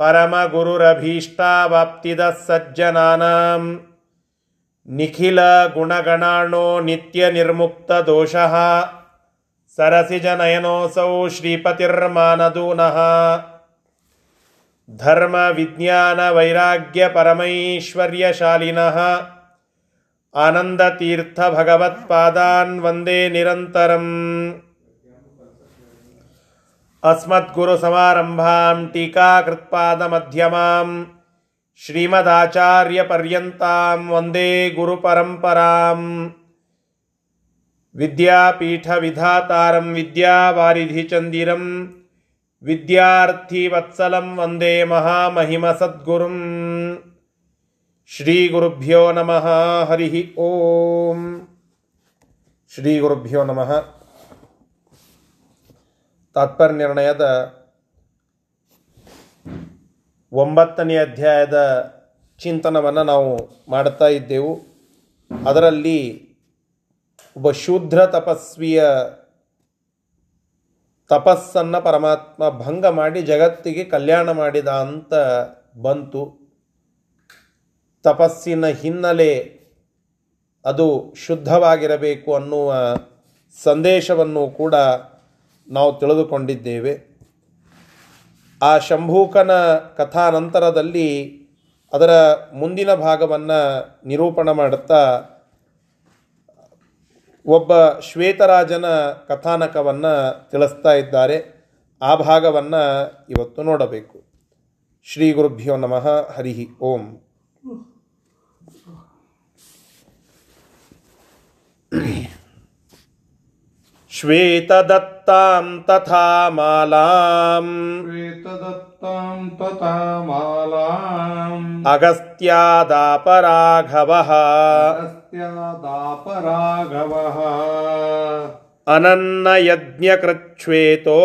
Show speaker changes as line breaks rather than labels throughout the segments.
परमगुरुरभीष्टावाप्तिदः सज्जनानां निखिलगुणगणाणो नित्यनिर्मुक्तदोषः सरसिजनयनोऽसौ श्रीपतिर्मानदूनः धर्मविज्ञानवैराग्यपरमैश्वर्यशालिनः आनन्दतीर्थभगवत्पादान् वन्दे निरन्तरम् अस्मद्गुरुसमारम्भां टीकाकृत्पादमध्यमां श्रीमदाचार्यपर्यन्तां वंदे गुरुपरम्पराम् विद्यापीठविधातारं विद्यावारिधिचन्दिरं विद्यार्थिवत्सलं वंदे महामहिमसद्गुरुं श्रीगुरुभ्यो नमः हरिः ॐ श्रीगुरुभ्यो नमः। ತಾತ್ಪರ್ಯ ನಿರ್ಣಯದ ಒಂಬತ್ತನೇ ಅಧ್ಯಾಯದ ಚಿಂತನವನ್ನು ನಾವು ಮಾಡ್ತಾ ಇದ್ದೆವು. ಅದರಲ್ಲಿ ಒಬ್ಬ ಶೂದ್ರ ತಪಸ್ವಿಯ ತಪಸ್ಸನ್ನು ಪರಮಾತ್ಮ ಭಂಗ ಮಾಡಿ ಜಗತ್ತಿಗೆ ಕಲ್ಯಾಣ ಮಾಡಿದ ಅಂತ ಬಂತು. ತಪಸ್ಸಿನ ಹಿನ್ನೆಲೆ ಅದು ಶುದ್ಧವಾಗಿರಬೇಕು ಅನ್ನುವ ಸಂದೇಶವನ್ನು ಕೂಡ ನಾವು ತಿಳಿದುಕೊಂಡಿದ್ದೇವೆ. ಆ ಶಂಭೂಕನ ಕಥಾನಂತರದಲ್ಲಿ ಅದರ ಮುಂದಿನ ಭಾಗವನ್ನು ನಿರೂಪಣ ಮಾಡುತ್ತಾ, ಒಬ್ಬ ಶ್ವೇತರಾಜನ ಕಥಾನಕವನ್ನು ತಿಳಿಸ್ತಾ ಇದ್ದಾರೆ. ಆ ಭಾಗವನ್ನು ಇವತ್ತು ನೋಡಬೇಕು. ಶ್ರೀ ಗುರುಭ್ಯೋ ನಮಃ. ಹರಿ ಓಂ. तथा मालाम्।
श्वेतदत्तां तथा मालाम्।
अगस्त्यादापराघवः।
अगस्त्यादापराघवः।
अनन्नयज्ञकृच्छ्वेतो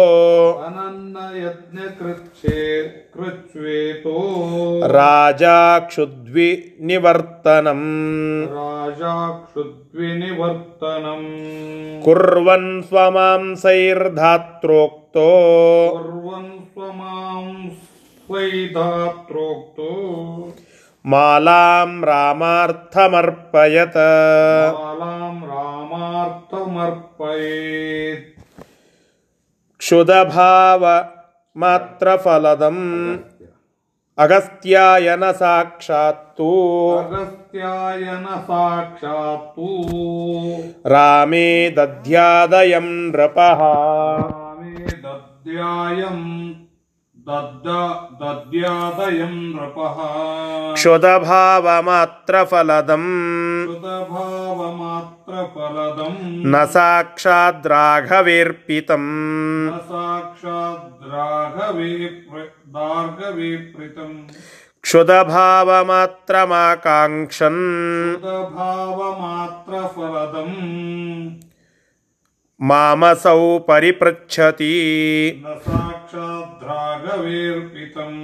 अनन्नयज्ञकृच्छे कृच्छ्वेतो
राजा क्षुद्विनिवर्तनम्
राजा क्षुद्विनिवर्तनम्
कुर्वन् स्वमांसैर्धात्रोक्तो
कुर्वन् स्वमां स्वैधात्रोक्तो
मालां रामार्थमर्पयत
मालां रामार्थमर्पयेत्
क्षुदभावमात्रफलदम् अगस्त्यायन साक्षात्तु
अगस्त्याय न साक्षात्तु
रामे दध्यादयं नृपः
रामे दद्यायम् दद्द दद्यादयं नृपः
क्षुदभावमात्रफलदम्
कृतभावमात्रफलदम्
न साक्षाद्राघवेर्पितम्
न साक्षाद्राघवे प्र- दार्घवे प्रीतम्
क्षुदभावमात्रमाकाङ्क्षन्
कृतभावमात्रफलदम्
मामसौ परिपृच्छति
न साक्षाद्राघवेर्पितम्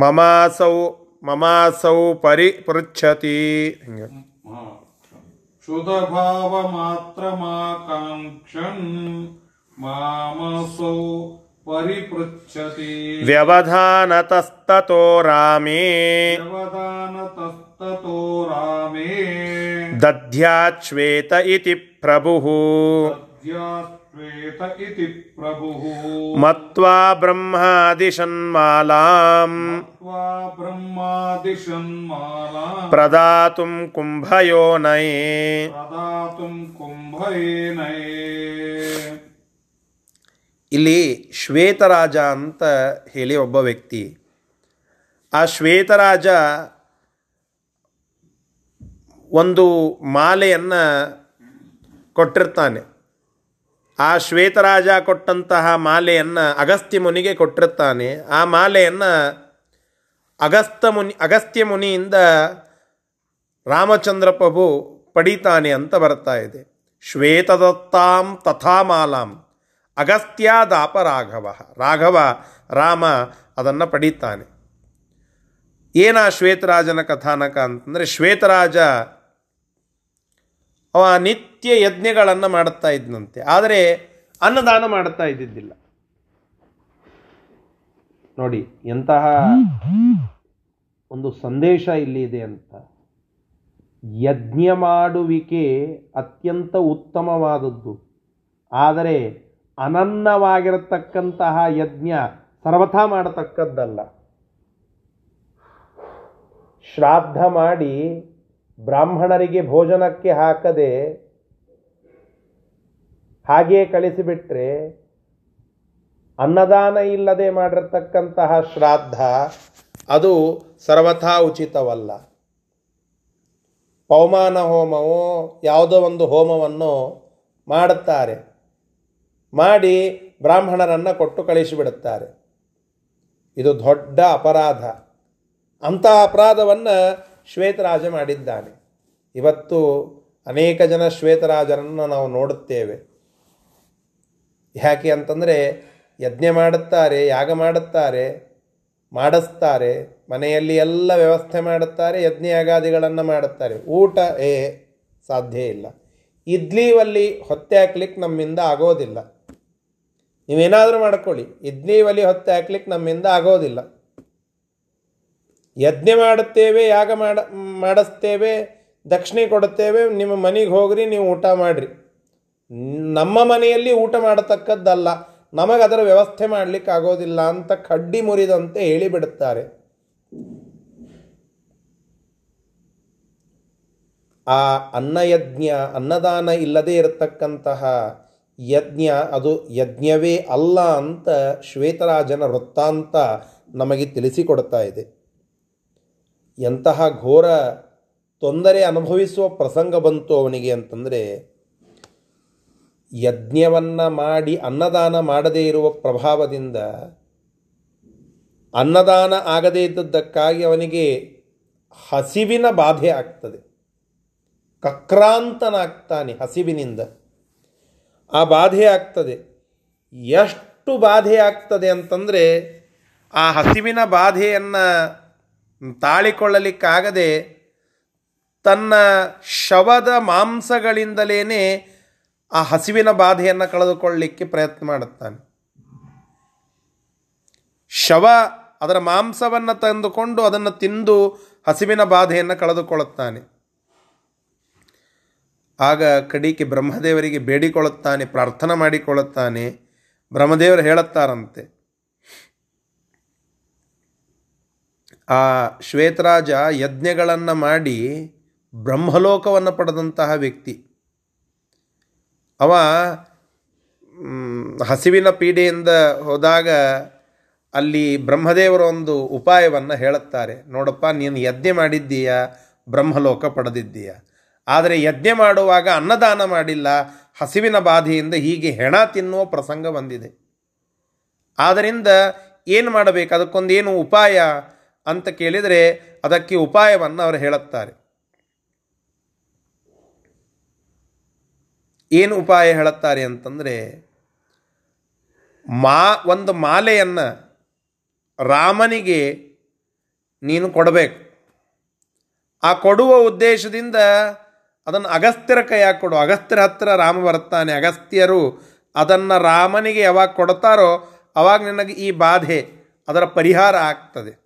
ममासौ ममासौ परिपृच्छति ಹಿಂಗೆ.
क्षुधभावमात्रमाकाङ्क्षन् मामसौ परिपृच्छति
व्यवधानतस्ततो रामे
व्यवदानतस्ततो रामे
दध्याच्छ्वेत इति प्रभुः
ಮತ್ವಾ
ಬ್ರಹ್ಮಾದಿಷನ್ಮಾಲಾಂ. ಪ್ರದಾತುಂ
ಕುಂಭಯೋನೈ ಪ್ರದಾತುಂ
ಇಲ್ಲಿ ಶ್ವೇತರಾಜ ಅಂತ ಹೇಳಿ ಒಬ್ಬ ವ್ಯಕ್ತಿ. ಆ ಶ್ವೇತರಾಜ ಒಂದು ಮಾಲೆಯನ್ನು ಕೊಟ್ಟಿರ್ತಾನೆ. ಆ ಶ್ವೇತರಾಜ ಕೊಟ್ಟಂತಹ ಮಾಲೆಯನ್ನು ಅಗಸ್ತ್ಯ ಮುನಿಗೆ ಕೊಟ್ಟಿರ್ತಾನೆ. ಆ ಮಾಲೆಯನ್ನು ಅಗಸ್ತ ಮುನಿ, ಅಗಸ್ತ್ಯ ಮುನಿಯಿಂದ ರಾಮಚಂದ್ರ ಪ್ರಭು ಪಡಿತಾನೆ ಅಂತ ಬರ್ತಾ ಇದೆ. ಶ್ವೇತದತ್ತಾಂ ತಥಾ ಮಾಲಾಂ ಅಗಸ್ತ್ಯಾದಾಪ ರಾಘವ ರಾಘವ ರಾಮ ಅದನ್ನು ಪಡೀತಾನೆ. ಏನ ಶ್ವೇತರಾಜನ ಕಥಾನಕ ಅಂತಂದರೆ ಶ್ವೇತರಾಜ ಅವ ನಿತ್ಯ ಯಜ್ಞಗಳನ್ನು ಮಾಡುತ್ತಾ ಇದ್ನಂತೆ. ಆದರೆ ಅನ್ನದಾನ ಮಾಡುತ್ತಾ ಇದ್ದಿದ್ದಿಲ್ಲ. ನೋಡಿ, ಎಂತಹ ಒಂದು ಸಂದೇಶ ಇಲ್ಲಿ ಇದೆ ಅಂತ. ಯಜ್ಞ ಮಾಡುವಿಕೆ ಅತ್ಯಂತ ಉತ್ತಮವಾದದ್ದು. ಆದರೆ ಅನನ್ನವಾಗಿರತಕ್ಕಂತಹ ಯಜ್ಞ ಸರ್ವಥಾ ಮಾಡತಕ್ಕದ್ದಲ್ಲ. ಶ್ರಾದ್ದ ಮಾಡಿ ಬ್ರಾಹ್ಮಣರಿಗೆ ಭೋಜನಕ್ಕೆ ಹಾಕದೆ ಹಾಗೆಯೇ ಕಳಿಸಿಬಿಟ್ರೆ ಅನ್ನದಾನ ಇಲ್ಲದೆ ಮಾಡಿರತಕ್ಕಂತಹ ಶ್ರಾದ್ದ, ಅದು ಸರ್ವಥಾ ಉಚಿತವಲ್ಲ. ಪೌಮಾನ ಹೋಮವು ಯಾವುದೋ ಒಂದು ಹೋಮವನ್ನು ಮಾಡುತ್ತಾರೆ. ಮಾಡಿ ಬ್ರಾಹ್ಮಣರನ್ನು ಕೊಟ್ಟು ಕಳಿಸಿಬಿಡುತ್ತಾರೆ. ಇದು ದೊಡ್ಡ ಅಪರಾಧ. ಅಂಥ ಅಪರಾಧವನ್ನು ಶ್ವೇತರಾಜ ಮಾಡಿದ್ದಾನೆ. ಇವತ್ತು ಅನೇಕ ಜನ ಶ್ವೇತರಾಜರನ್ನು ನಾವು ನೋಡುತ್ತೇವೆ. ಯಾಕೆ ಅಂತಂದರೆ ಯಜ್ಞ ಮಾಡುತ್ತಾರೆ, ಯಾಗ ಮಾಡುತ್ತಾರೆ, ಮಾಡಿಸ್ತಾರೆ, ಮನೆಯಲ್ಲಿ ಎಲ್ಲ ವ್ಯವಸ್ಥೆ ಮಾಡುತ್ತಾರೆ ಯಜ್ಞ ಯಾಗಾದಿಗಳನ್ನು ಮಾಡುತ್ತಾರೆ. ಊಟ ಏ ಸಾಧ್ಯ ಇಲ್ಲ. ಇಡ್ಲಿ ಹೊತ್ತೆ ಹಾಕ್ಲಿಕ್ಕೆ ನಮ್ಮಿಂದ ಆಗೋದಿಲ್ಲ. ನೀವೇನಾದರೂ ಮಾಡ್ಕೊಳ್ಳಿ. ಇಡ್ಲಿ ಒಲಿ ಹೊತ್ತೆ ಹಾಕ್ಲಿಕ್ಕೆ ನಮ್ಮಿಂದ ಆಗೋದಿಲ್ಲ. ಯಜ್ಞ ಮಾಡುತ್ತೇವೆ, ಯಾಗ ಮಾಡ, ಮಾಡಿಸ್ತೇವೆ, ದಕ್ಷಿಣೆ ಕೊಡುತ್ತೇವೆ, ನಿಮ್ಮ ಮನೆಗೆ ಹೋಗ್ರಿ, ನೀವು ಊಟ ಮಾಡಿರಿ. ನಮ್ಮ ಮನೆಯಲ್ಲಿ ಊಟ ಮಾಡತಕ್ಕದ್ದಲ್ಲ, ನಮಗೆ ಅದರ ವ್ಯವಸ್ಥೆ ಮಾಡಲಿಕ್ಕೆ ಆಗೋದಿಲ್ಲ ಅಂತ ಕಡ್ಡಿ ಮುರಿದಂತೆ ಹೇಳಿಬಿಡುತ್ತಾರೆ. ಆ ಅನ್ನಯಜ್ಞ, ಅನ್ನದಾನ ಇಲ್ಲದೇ ಇರತಕ್ಕಂತಹ ಯಜ್ಞ, ಅದು ಯಜ್ಞವೇ ಅಲ್ಲ ಅಂತ ಶ್ವೇತರಾಜನ ವೃತ್ತಾಂತ ನಮಗೆ ತಿಳಿಸಿಕೊಡ್ತಾ ಇದೆ. ಎಂತಹ ಘೋರ ತೊಂದರೆ ಅನುಭವಿಸುವ ಪ್ರಸಂಗ ಬಂತು ಅವನಿಗೆ ಅಂತಂದರೆ, ಯಜ್ಞವನ್ನು ಮಾಡಿ ಅನ್ನದಾನ ಮಾಡದೇ ಇರುವ ಪ್ರಭಾವದಿಂದ ಅನ್ನದಾನ ಆಗದೇ ಇದ್ದದ್ದಕ್ಕಾಗಿ ಅವನಿಗೆ ಹಸಿವಿನ ಬಾಧೆ ಆಗ್ತದೆ. ಕಕ್ರಾಂತನಾಗ್ತಾನೆ ಹಸಿವಿನಿಂದ. ಆ ಬಾಧೆ ಆಗ್ತದೆ. ಎಷ್ಟು ಬಾಧೆ ಆಗ್ತದೆ ಅಂತಂದರೆ, ಆ ಹಸಿವಿನ ಬಾಧೆಯನ್ನು ತಾಳಿಕೊಳ್ಳಲಿಕ್ಕಾಗದೆ ತನ್ನ ಶವದ ಮಾಂಸಗಳಿಂದಲೇ ಆ ಹಸಿವಿನ ಬಾಧೆಯನ್ನು ಕಳೆದುಕೊಳ್ಳಲಿಕ್ಕೆ ಪ್ರಯತ್ನ ಮಾಡುತ್ತಾನೆ. ಶವ ಅದರ ಮಾಂಸವನ್ನು ತಂದುಕೊಂಡು ಅದನ್ನು ತಿಂದು ಹಸಿವಿನ ಬಾಧೆಯನ್ನು ಕಳೆದುಕೊಳ್ಳುತ್ತಾನೆ. ಆಗ ಕಡಿಕೆ ಬ್ರಹ್ಮದೇವರಿಗೆ ಬೇಡಿಕೊಳ್ಳುತ್ತಾನೆ, ಪ್ರಾರ್ಥನೆ ಮಾಡಿಕೊಳ್ಳುತ್ತಾನೆ. ಬ್ರಹ್ಮದೇವರು ಹೇಳುತ್ತಾರಂತೆ ಆ ಶ್ವೇತರಾಜ ಯಜ್ಞಗಳನ್ನು ಮಾಡಿ ಬ್ರಹ್ಮಲೋಕವನ್ನು ಪಡೆದಂತಹ ವ್ಯಕ್ತಿ. ಅವ ಹಸಿವಿನ ಪೀಡೆಯಿಂದ ಹೋದಾಗ ಅಲ್ಲಿ ಬ್ರಹ್ಮದೇವರ ಒಂದು ಉಪಾಯವನ್ನು ಹೇಳುತ್ತಾರೆ. ನೋಡಪ್ಪ, ನೀನು ಯಜ್ಞ ಮಾಡಿದ್ದೀಯ? ಬ್ರಹ್ಮಲೋಕ ಪಡೆದಿದ್ದೀಯ? ಆದರೆ ಯಜ್ಞ ಮಾಡುವಾಗ ಅನ್ನದಾನ ಮಾಡಿಲ್ಲ. ಹಸಿವಿನ ಬಾಧೆಯಿಂದ ಹೀಗೆ ಹೆಣ ತಿನ್ನುವ ಪ್ರಸಂಗ ಬಂದಿದೆ. ಆದ್ದರಿಂದ ಏನು ಮಾಡಬೇಕು? ಅದಕ್ಕೊಂದೇನು ಉಪಾಯ? ಅಂತ ಕೇಳಿದರೆ ಅದಕ್ಕೆ ಉಪಾಯವನ್ನು ಅವರು ಹೇಳುತ್ತಾರೆ. ಏನು ಉಪಾಯ ಹೇಳುತ್ತಾರೆ ಅಂತಂದರೆ, ಮಾ, ಒಂದು ಮಾಲೆಯನ್ನು ರಾಮನಿಗೆ ನೀನು ಕೊಡಬೇಕು. ಆ ಕೊಡುವ ಉದ್ದೇಶದಿಂದ ಅದನ್ನು ಅಗಸ್ತ್ಯರ ಕೈಯಾಗಿ ಕೊಡು. ಅಗಸ್ತ್ಯರ ಹತ್ತಿರ ರಾಮ ಬರ್ತಾನೆ ಅಗಸ್ತ್ಯರು ಅದನ್ನು ರಾಮನಿಗೆ ಯಾವಾಗ ಕೊಡ್ತಾರೋ ಅವಾಗ ನಿನಗೆ ಈ ಬಾಧೆ ಅದರ ಪರಿಹಾರ ಆಗ್ತದೆ.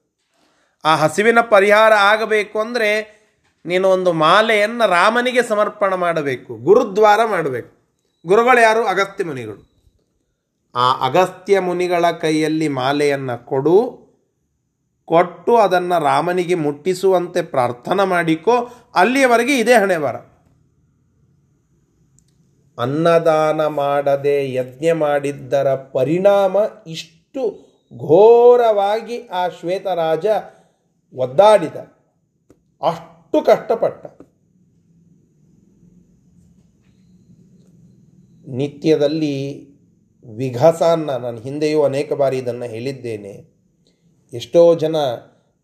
ಆ ಹಸಿವಿನ ಪರಿಹಾರ ಆಗಬೇಕು ಅಂದರೆ ನೀನು ಒಂದು ಮಾಲೆಯನ್ನು ರಾಮನಿಗೆ ಸಮರ್ಪಣೆ ಮಾಡಬೇಕು, ಗುರುದ್ವಾರ ಮಾಡಬೇಕು. ಗುರುಗಳು ಯಾರು? ಅಗಸ್ತ್ಯ ಮುನಿಗಳು. ಆ ಅಗಸ್ತ್ಯ ಮುನಿಗಳ ಕೈಯಲ್ಲಿ ಮಾಲೆಯನ್ನು ಕೊಡು, ಕೊಟ್ಟು ಅದನ್ನು ರಾಮನಿಗೆ ಮುಟ್ಟಿಸುವಂತೆ ಪ್ರಾರ್ಥನೆ ಮಾಡಿಕೋ, ಅಲ್ಲಿಯವರೆಗೆ ಇದೇ ಹಣೆ ಅನ್ನದಾನ ಮಾಡದೆ ಯಜ್ಞ ಮಾಡಿದ್ದರ ಪರಿಣಾಮ ಇಷ್ಟು ಘೋರವಾಗಿ ಆ ಶ್ವೇತರಾಜ ಒದ್ದಾಡಿದ. ಅಷ್ಟು ಕಷ್ಟಪಟ್ಟ. ನಿತ್ಯದಲ್ಲಿ ವಿಘಾಸನ್ನ ನಾನು ಹಿಂದೆಯೂ ಅನೇಕ ಬಾರಿ ಇದನ್ನು ಹೇಳಿದ್ದೇನೆ. ಎಷ್ಟೋ ಜನ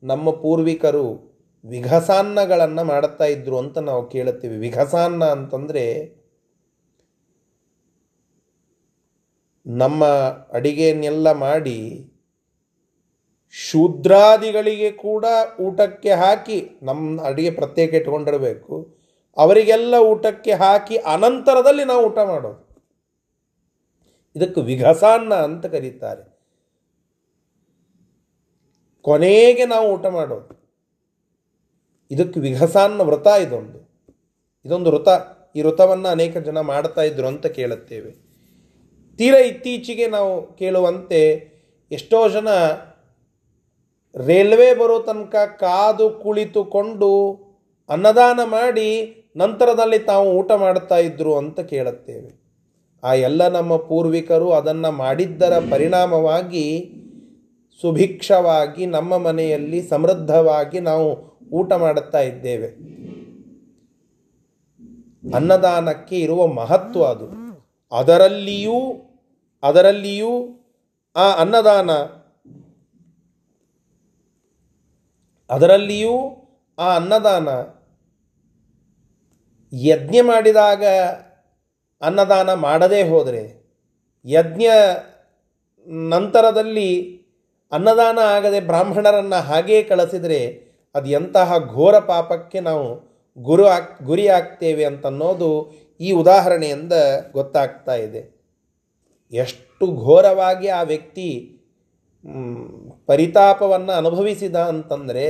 ನಮ್ಮ ಪೂರ್ವಿಕರು ವಿಘಸಾನ್ನಗಳನ್ನು ಮಾಡುತ್ತಾ ಇದ್ರು ಅಂತ ನಾವು ಕೇಳುತ್ತೇವೆ. ವಿಘಸಾನ್ನ ಅಂತಂದರೆ ನಮ್ಮ ಅಡಿಗೆಯನ್ನೆಲ್ಲ ಮಾಡಿ ಶೂದ್ರಾದಿಗಳಿಗೆ ಕೂಡ ಊಟಕ್ಕೆ ಹಾಕಿ ನಮ್ಮ ಅಡಿಗೆ ಪ್ರತ್ಯೇಕ ಇಟ್ಕೊಂಡಿರಬೇಕು. ಅವರಿಗೆಲ್ಲ ಊಟಕ್ಕೆ ಹಾಕಿ ಅನಂತರದಲ್ಲಿ ನಾವು ಊಟ ಮಾಡೋದು. ಇದಕ್ಕೆ ವಿಘಸಾನ್ನ ಅಂತ ಕರೀತಾರೆ. ಕೊನೆಗೆ ನಾವು ಊಟ ಮಾಡೋದು. ಇದಕ್ಕೆ ವಿಘಸಾನ್ನ ವ್ರತ ಇದೊಂದು. ಇದೊಂದು ವೃತ ಈ ವೃತವನ್ನು ಅನೇಕ ಜನ ಮಾಡ್ತಾ ಇದ್ರು ಅಂತ ಕೇಳುತ್ತೇವೆ. ತೀರ ಇತ್ತೀಚೆಗೆ ನಾವು ಕೇಳುವಂತೆ ಎಷ್ಟೋ ಜನ ರೈಲ್ವೆ ಬರೋ ತನಕ ಕಾದು ಕುಳಿತುಕೊಂಡು ಅನ್ನದಾನ ಮಾಡಿ ನಂತರದಲ್ಲಿ ತಾವು ಊಟ ಮಾಡ್ತಾ ಇದ್ರು ಅಂತ ಕೇಳುತ್ತೇವೆ. ಆ ಎಲ್ಲ ನಮ್ಮ ಪೂರ್ವಿಕರು ಅದನ್ನು ಮಾಡಿದ್ದರ ಪರಿಣಾಮವಾಗಿ ಸುಭಿಕ್ಷವಾಗಿ ನಮ್ಮ ಮನೆಯಲ್ಲಿ ಸಮೃದ್ಧವಾಗಿ ನಾವು ಊಟ ಮಾಡುತ್ತಾ ಇದ್ದೇವೆ. ಅನ್ನದಾನಕ್ಕೆ ಇರುವ ಮಹತ್ವ ಅದು. ಅದರಲ್ಲಿಯೂ ಅದರಲ್ಲಿಯೂ ಆ ಅನ್ನದಾನ ಅದರಲ್ಲಿಯೂ ಆ ಅನ್ನದಾನ ಯಜ್ಞ ಮಾಡಿದಾಗ ಅನ್ನದಾನ ಮಾಡದೇ ಹೋದರೆ ಯಜ್ಞ ನಂತರದಲ್ಲಿ ಅನ್ನದಾನ ಆಗದೆ ಬ್ರಾಹ್ಮಣರನ್ನು ಹಾಗೇ ಕಳಿಸಿದರೆ ಅದು ಎಂತಹ ಘೋರ ಪಾಪಕ್ಕೆ ನಾವು ಗುರು ಆಗ್ ಗುರಿ ಆಗ್ತೇವೆ ಅಂತನ್ನೋದು ಈ ಉದಾಹರಣೆಯಿಂದ ಗೊತ್ತಾಗ್ತಾ ಇದೆ. ಎಷ್ಟು ಘೋರವಾಗಿ ಆ ವ್ಯಕ್ತಿ ಪರಿತಾಪವನ್ನು ಅನುಭವಿಸಿದ ಅಂತಂದರೆ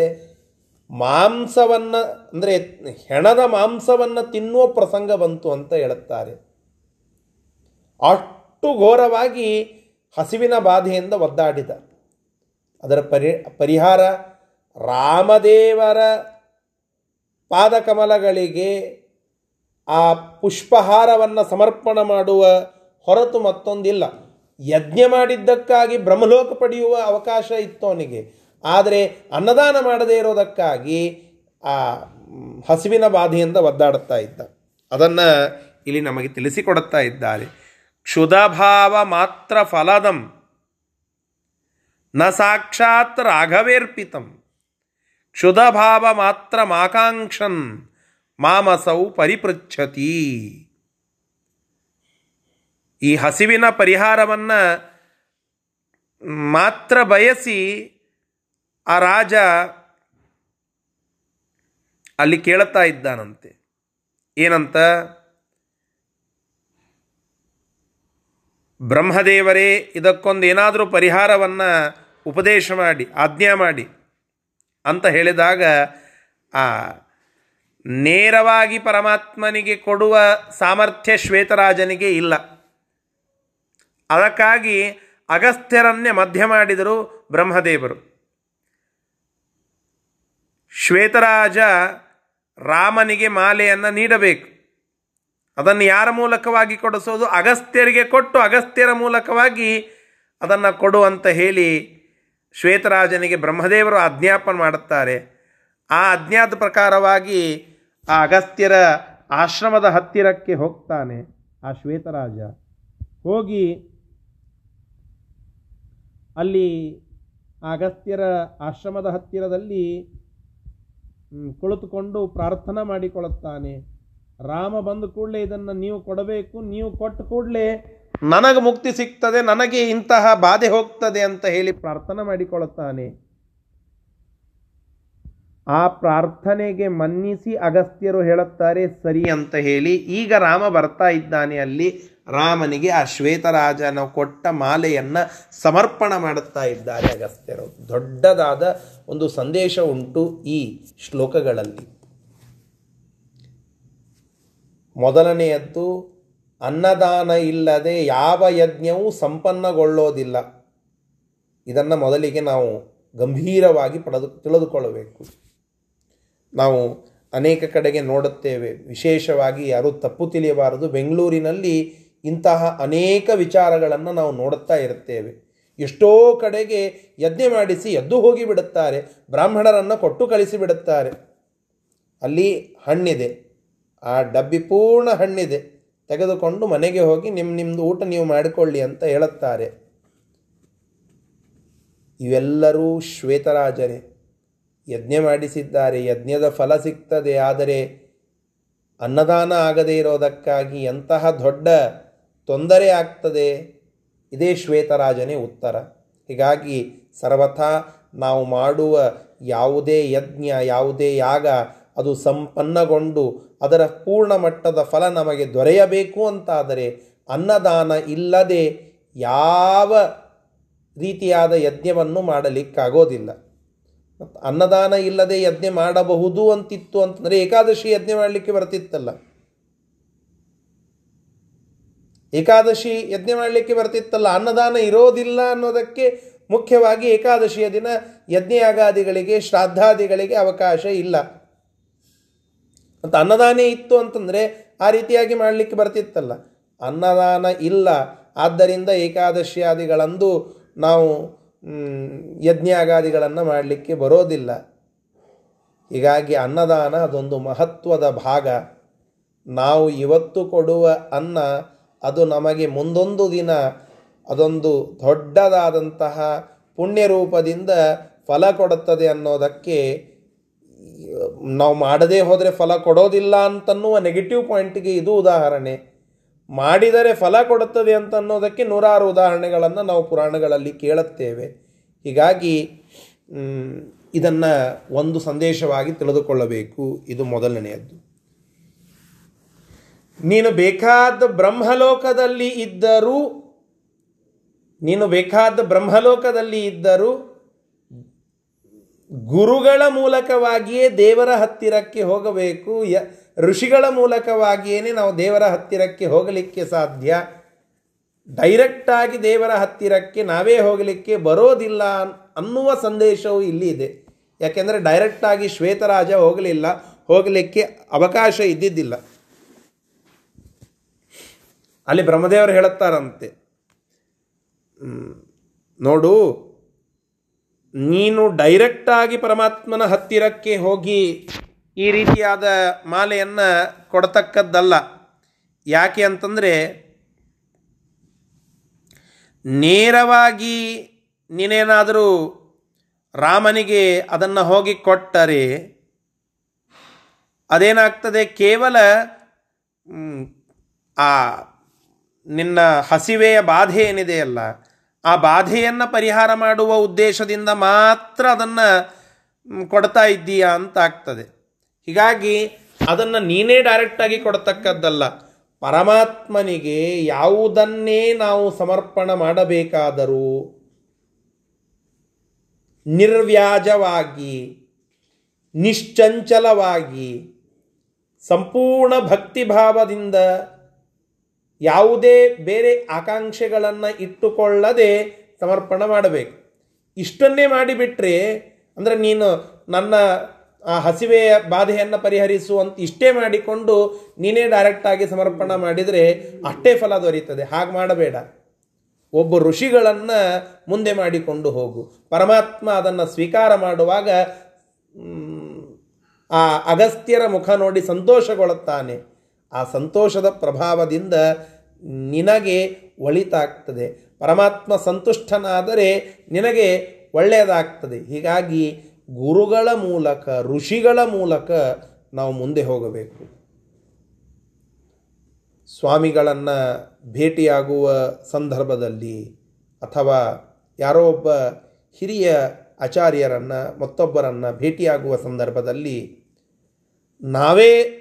ಮಾಂಸವನ್ನು, ಅಂದರೆ ಹೆಣದ ಮಾಂಸವನ್ನು ತಿನ್ನುವ ಪ್ರಸಂಗ ಬಂತು ಅಂತ ಹೇಳುತ್ತಾರೆ. ಅಷ್ಟು ಘೋರವಾಗಿ ಹಸಿವಿನ ಬಾಧೆಯಿಂದ ಒದ್ದಾಡಿದ. ಅದರ ಪರಿ, ಪರಿಹಾರ ರಾಮದೇವರ ಪಾದಕಮಲಗಳಿಗೆ ಆ ಪುಷ್ಪಹಾರವನ್ನು ಸಮರ್ಪಣ ಮಾಡುವ ಹೊರತು ಮತ್ತೊಂದಿಲ್ಲ. ಯಜ್ಞ ಮಾಡಿದ್ದಕ್ಕಾಗಿ ಬ್ರಹ್ಮಲೋಕ ಪಡೆಯುವ ಅವಕಾಶ ಇತ್ತು ಅವನಿಗೆ. ಆದರೆ ಅನ್ನದಾನ ಮಾಡದೇ ಇರೋದಕ್ಕಾಗಿ ಆ ಹಸಿವಿನ ಬಾಧೆಯಿಂದ ಒದ್ದಾಡುತ್ತಾ ಇದ್ದ. ಅದನ್ನು ಇಲ್ಲಿ ನಮಗೆ ತಿಳಿಸಿಕೊಡುತ್ತಾ ಇದ್ದಾರೆ. ಕ್ಷುದಭಾವ ಮಾತ್ರ ಫಲದಂ, ನ ಸಾಕ್ಷಾತ್ ರಾಘವೇರ್ಪಿತಂ. ಕ್ಷುದಭಾವ ಮಾತ್ರ ಮಾಕಾಂಕ್ಷನ್, ಮಾಮಸೌ ಪರಿಪೃಚ್ಛತಿ. ಈ ಹಸಿವಿನ ಪರಿಹಾರವನ್ನು ಮಾತ್ರ ಬಯಸಿ ಆ ರಾಜ ಅಲ್ಲಿ ಕೇಳುತ್ತಾ ಇದ್ದಾನಂತೆ. ಏನಂತ? ಬ್ರಹ್ಮದೇವರೇ, ಇದಕ್ಕೊಂದು ಏನಾದರೂ ಪರಿಹಾರವನ್ನು ಉಪದೇಶ ಮಾಡಿ, ಆಜ್ಞಾ ಮಾಡಿ ಅಂತ ಹೇಳಿದಾಗ ಆ ನೇರವಾಗಿ ಪರಮಾತ್ಮನಿಗೆ ಕೊಡುವ ಸಾಮರ್ಥ್ಯ ಶ್ವೇತರಾಜನಿಗೆ ಇಲ್ಲ. ಅದಕ್ಕಾಗಿ ಅಗಸ್ತ್ಯರನ್ನೇ ಮಧ್ಯ ಮಾಡಿದರು ಬ್ರಹ್ಮದೇವರು. ಶ್ವೇತರಾಜ ರಾಮನಿಗೆ ಮಾಲೆಯನ್ನು ನೀಡಬೇಕು. ಅದನ್ನು ಯಾರ ಮೂಲಕವಾಗಿ ಕೊಡಿಸೋದು? ಅಗಸ್ತ್ಯರಿಗೆ ಕೊಟ್ಟು ಅಗಸ್ತ್ಯರ ಮೂಲಕವಾಗಿ ಅದನ್ನು ಕೊಡು ಅಂತ ಹೇಳಿ ಶ್ವೇತರಾಜನಿಗೆ ಬ್ರಹ್ಮದೇವರು ಆಜ್ಞಾಪನ ಮಾಡುತ್ತಾರೆ. ಆ ಅಜ್ಞಾತ ಪ್ರಕಾರವಾಗಿ ಆ ಅಗಸ್ತ್ಯರ ಆಶ್ರಮದ ಹತ್ತಿರಕ್ಕೆ ಹೋಗ್ತಾನೆ ಆ ಶ್ವೇತರಾಜ. ಹೋಗಿ ಅಲ್ಲಿ ಅಗಸ್ತ್ಯರ ಆಶ್ರಮದ ಹತ್ತಿರದಲ್ಲಿ ಕುಳಿತುಕೊಂಡು ಪ್ರಾರ್ಥನಾ ಮಾಡಿಕೊಳ್ಳುತ್ತಾನೆ. ರಾಮ ಬಂದ ಕೂಡಲೇ ಇದನ್ನು ನೀವು ಕೊಡಬೇಕು, ನೀವು ಕೊಟ್ಟ ಕೂಡಲೇ ನನಗೆ ಮುಕ್ತಿ ಸಿಗ್ತದೆ, ನನಗೆ ಇಂತಹ ಬಾಧೆ ಹೋಗ್ತದೆ ಅಂತ ಹೇಳಿ ಪ್ರಾರ್ಥನೆ ಮಾಡಿಕೊಳ್ಳುತ್ತಾನೆ. ಆ ಪ್ರಾರ್ಥನೆಗೆ ಮನ್ನಿಸಿ ಅಗಸ್ತ್ಯರು ಹೇಳುತ್ತಾರೆ, ಸರಿ ಅಂತ ಹೇಳಿ ಈಗ ರಾಮ ಬರ್ತಾ ಇದ್ದಾನೆ ಅಲ್ಲಿ. ರಾಮನಿಗೆ ಆ ಶ್ವೇತರಾಜನ ಕೊಟ್ಟ ಮಾಲೆಯನ್ನು ಸಮರ್ಪಣ ಮಾಡುತ್ತಾ ಇದ್ದಾರೆ ಅಗಸ್ತ್ಯರು. ದೊಡ್ಡದಾದ ಒಂದು ಸಂದೇಶ ಉಂಟು ಈ ಶ್ಲೋಕಗಳಲ್ಲಿ. ಮೊದಲನೆಯದ್ದು, ಅನ್ನದಾನ ಇಲ್ಲದೆ ಯಾವ ಯಜ್ಞವೂ ಸಂಪನ್ನಗೊಳ್ಳೋದಿಲ್ಲ. ಇದನ್ನು ಮೊದಲಿಗೆ ನಾವು ಗಂಭೀರವಾಗಿ ಪಡೆದು ತಿಳಿದುಕೊಳ್ಳಬೇಕು. ನಾವು ಅನೇಕ ಕಡೆಗೆ ನೋಡುತ್ತೇವೆ. ವಿಶೇಷವಾಗಿ ಯಾರೂ ತಪ್ಪು ತಿಳಿಯಬಾರದು. ಬೆಂಗಳೂರಿನಲ್ಲಿ ಇಂತಹ ಅನೇಕ ವಿಚಾರಗಳನ್ನು ನಾವು ನೋಡುತ್ತಾ ಇರುತ್ತೇವೆ. ಎಷ್ಟೋ ಕಡೆಗೆ ಯಜ್ಞ ಮಾಡಿಸಿ ಎದ್ದು ಹೋಗಿ ಬಿಡುತ್ತಾರೆ, ಬ್ರಾಹ್ಮಣರನ್ನು ಕೊಟ್ಟು ಕಳಿಸಿ ಬಿಡುತ್ತಾರೆ. ಅಲ್ಲಿ ಹಣ್ಣಿದೆ, ಆ ಡಬ್ಬಿ ಪೂರ್ಣ ಹಣ್ಣಿದೆ. ತೆಗೆದುಕೊಂಡು ಮನೆಗೆ ಹೋಗಿ ನಿಮ್ಮ ನಿಮ್ಮದು ಊಟ ನೀವು ಮಾಡಿಕೊಳ್ಳಿ ಅಂತ ಹೇಳುತ್ತಾರೆ. ಇವೆಲ್ಲರೂ ಶ್ವೇತರಾಜರೇ. ಯಜ್ಞ ಮಾಡಿಸಿದ್ದಾರೆ, ಯಜ್ಞದ ಫಲ ಸಿಗ್ತದೆ, ಆದರೆ ಅನ್ನದಾನ ಆಗದೇ ಇರೋದಕ್ಕಾಗಿ ಎಂತಹ ದೊಡ್ಡ ತೊಂದರೆ ಆಗ್ತದೆ. ಇದೇ ಶ್ವೇತರಾಜನೇ ಉತ್ತರ. ಹೀಗಾಗಿ ಸರ್ವಥಾ ನಾವು ಮಾಡುವ ಯಾವುದೇ ಯಜ್ಞ, ಯಾವುದೇ ಯಾಗ ಅದು ಸಂಪನ್ನಗೊಂಡು ಅದರ ಪೂರ್ಣ ಮಟ್ಟದ ಫಲ ನಮಗೆ ದೊರೆಯಬೇಕು ಅಂತಾದರೆ ಅನ್ನದಾನ ಇಲ್ಲದೆ ಯಾವ ರೀತಿಯಾದ ಯಜ್ಞವನ್ನು ಮಾಡಲಿಕ್ಕಾಗೋದಿಲ್ಲ. ಮತ್ತು ಅನ್ನದಾನ ಇಲ್ಲದೆ ಯಜ್ಞ ಮಾಡಬಹುದು ಅಂತಿತ್ತು ಅಂತಂದರೆ ಏಕಾದಶಿ ಯಜ್ಞ ಮಾಡಲಿಕ್ಕೆ ಬರ್ತಿತ್ತಲ್ಲ. ಏಕಾದಶಿ ಯಜ್ಞ ಮಾಡಲಿಕ್ಕೆ ಬರ್ತಿತ್ತಲ್ಲ, ಅನ್ನದಾನ ಇರೋದಿಲ್ಲ ಅನ್ನೋದಕ್ಕೆ ಮುಖ್ಯವಾಗಿ ಏಕಾದಶಿಯ ದಿನ ಯಜ್ಞಯಾಗಾದಿಗಳಿಗೆ ಶ್ರಾದ್ದಾದಿಗಳಿಗೆ ಅವಕಾಶ ಇಲ್ಲ. ಮತ್ತು ಅನ್ನದಾನೇ ಇತ್ತು ಅಂತಂದರೆ ಆ ರೀತಿಯಾಗಿ ಮಾಡಲಿಕ್ಕೆ ಬರ್ತಿತ್ತಲ್ಲ. ಅನ್ನದಾನ ಇಲ್ಲ. ಆದ್ದರಿಂದ ಏಕಾದಶಿಯಾದಿಗಳಂದು ನಾವು ಯಜ್ಞಾಗಾದಿಗಳನ್ನು ಮಾಡಲಿಕ್ಕೆ ಬರೋದಿಲ್ಲ. ಹೀಗಾಗಿ ಅನ್ನದಾನ ಅದೊಂದು ಮಹತ್ವದ ಭಾಗ. ನಾವು ಇವತ್ತು ಕೊಡುವ ಅನ್ನ ಅದು ನಮಗೆ ಮುಂದೊಂದು ದಿನ ಅದೊಂದು ದೊಡ್ಡದಾದಂತಹ ಪುಣ್ಯ ರೂಪದಿಂದ ಫಲ ಕೊಡುತ್ತದೆ ಅನ್ನೋದಕ್ಕೆ ನಾವು ಮಾಡದೇ ಹೋದರೆ ಫಲ ಕೊಡೋದಿಲ್ಲ ಅಂತನ್ನುವ ನೆಗೆಟಿವ್ ಪಾಯಿಂಟಿಗೆ ಇದು ಉದಾಹರಣೆ. ಮಾಡಿದರೆ ಫಲ ಕೊಡುತ್ತದೆ ಅಂತ ಅನ್ನೋದಕ್ಕೆ ನೂರಾರು ಉದಾಹರಣೆಗಳನ್ನು ನಾವು ಪುರಾಣಗಳಲ್ಲಿ ಕೇಳುತ್ತೇವೆ. ಹೀಗಾಗಿ ಇದನ್ನು ಒಂದು ಸಂದೇಶವಾಗಿ ತಿಳಿದುಕೊಳ್ಳಬೇಕು. ಇದು ಮೊದಲನೆಯದ್ದು. ನೀನು ಬೇಕಾದ ಬ್ರಹ್ಮಲೋಕದಲ್ಲಿ ಇದ್ದರೂ, ನೀನು ಬೇಕಾದ ಬ್ರಹ್ಮಲೋಕದಲ್ಲಿ ಇದ್ದರೂ ಗುರುಗಳ ಮೂಲಕವಾಗಿಯೇ ದೇವರ ಹತ್ತಿರಕ್ಕೆ ಹೋಗಬೇಕು. ಯ, ಋಷಿಗಳ ಮೂಲಕವಾಗಿಯೇ ನಾವು ದೇವರ ಹತ್ತಿರಕ್ಕೆ ಹೋಗಲಿಕ್ಕೆ ಸಾಧ್ಯ. ಡೈರೆಕ್ಟಾಗಿ ದೇವರ ಹತ್ತಿರಕ್ಕೆ ನಾವೇ ಹೋಗಲಿಕ್ಕೆ ಬರೋದಿಲ್ಲ ಅನ್ನುವ ಸಂದೇಶವೂ ಇಲ್ಲಿ ಇದೆ. ಯಾಕೆಂದರೆ ಡೈರೆಕ್ಟಾಗಿ ಶ್ವೇತರಾಜ ಹೋಗಲಿಲ್ಲ, ಹೋಗಲಿಕ್ಕೆ ಅವಕಾಶ ಇದ್ದಿದ್ದಿಲ್ಲ. ಅಲ್ಲಿ ಬ್ರಹ್ಮದೇವರು ಹೇಳುತ್ತಾರಂತೆ. ನೋಡು, ನೀನು ಡೈರೆಕ್ಟಾಗಿ ಪರಮಾತ್ಮನ ಹತ್ತಿರಕ್ಕೆ ಹೋಗಿ ಈ ರೀತಿಯಾದ ಮಾಲೆಯನ್ನು ಕೊಡತಕ್ಕದ್ದಲ್ಲ. ಯಾಕೆ ಅಂತಂದರೆ, ನೇರವಾಗಿ ನೀನೇನಾದರೂ ರಾಮನಿಗೆ ಅದನ್ನು ಹೋಗಿ ಕೊಟ್ಟರೆ, ಅದೇನಾಗ್ತದೆ? ಕೇವಲ ಆ ನಿನ್ನ ಹಸಿವೆಯ ಬಾಧೆ ಏನಿದೆಯಲ್ಲ, ಆ ಬಾಧೆಯನ್ನು ಪರಿಹಾರ ಮಾಡುವ ಉದ್ದೇಶದಿಂದ ಮಾತ್ರ ಅದನ್ನು ಕೊಡ್ತಾ ಇದ್ದೀಯಾ ಅಂತ ಆಗ್ತದೆ. ಹೀಗಾಗಿ ಅದನ್ನು ನೀನೇ ಡೈರೆಕ್ಟಾಗಿ ಕೊಡ್ತಕ್ಕದ್ದಲ್ಲ. ಪರಮಾತ್ಮನಿಗೆ ಯಾವುದನ್ನೇ ನಾವು ಸಮರ್ಪಣ ಮಾಡಬೇಕಾದರೂ ನಿರ್ವ್ಯಾಜವಾಗಿ, ನಿಶ್ಚಂಚಲವಾಗಿ, ಸಂಪೂರ್ಣ ಭಕ್ತಿಭಾವದಿಂದ ಯಾವುದೇ ಬೇರೆ ಆಕಾಂಕ್ಷೆಗಳನ್ನು ಇಟ್ಟುಕೊಳ್ಳದೆ ಸಮರ್ಪಣೆ ಮಾಡಬೇಕು. ಇಷ್ಟನ್ನೇ ಮಾಡಿಬಿಟ್ರೆ, ಅಂದರೆ ನೀನು ನನ್ನ ಆ ಹಸಿವೆಯ ಬಾಧೆಯನ್ನು ಪರಿಹರಿಸು ಅಂತ ಇಷ್ಟೇ ಮಾಡಿಕೊಂಡು ನೀನೇ ಡೈರೆಕ್ಟಾಗಿ ಸಮರ್ಪಣೆ ಮಾಡಿದರೆ ಅಷ್ಟೇ ಫಲ ದೊರೆಯುತ್ತದೆ ಹಾಗೆ ಮಾಡಬೇಡ. ಒಬ್ಬ ಋಷಿಗಳನ್ನು ಮುಂದೆ ಮಾಡಿಕೊಂಡು ಹೋಗು. ಪರಮಾತ್ಮ ಅದನ್ನು ಸ್ವೀಕಾರ ಮಾಡುವಾಗ ಆ ಅಗಸ್ತ್ಯರ ಮುಖ ನೋಡಿ ಸಂತೋಷಗೊಳ್ಳುತ್ತಾನೆ. ಆ ಸಂತೋಷದ ಪ್ರಭಾವದಿಂದ ನಿನಗೆ ಒಳಿತಾಗ್ತದೆ. ಪರಮಾತ್ಮ ಸಂತುಷ್ಟನಾದರೆ ನಿನಗೆ ಒಳ್ಳೆಯದಾಗ್ತದೆ. ಹೀಗಾಗಿ ಗುರುಗಳ ಮೂಲಕ, ಋಷಿಗಳ ಮೂಲಕ ನಾವು ಮುಂದೆ ಹೋಗಬೇಕು. ಸ್ವಾಮಿಗಳನ್ನು ಭೇಟಿಯಾಗುವ ಸಂದರ್ಭದಲ್ಲಿ ಅಥವಾ ಯಾರೋ ಒಬ್ಬ ಹಿರಿಯ ಆಚಾರ್ಯರನ್ನು, ಮತ್ತೊಬ್ಬರನ್ನು ಭೇಟಿಯಾಗುವ ಸಂದರ್ಭದಲ್ಲಿ ನಾವೇ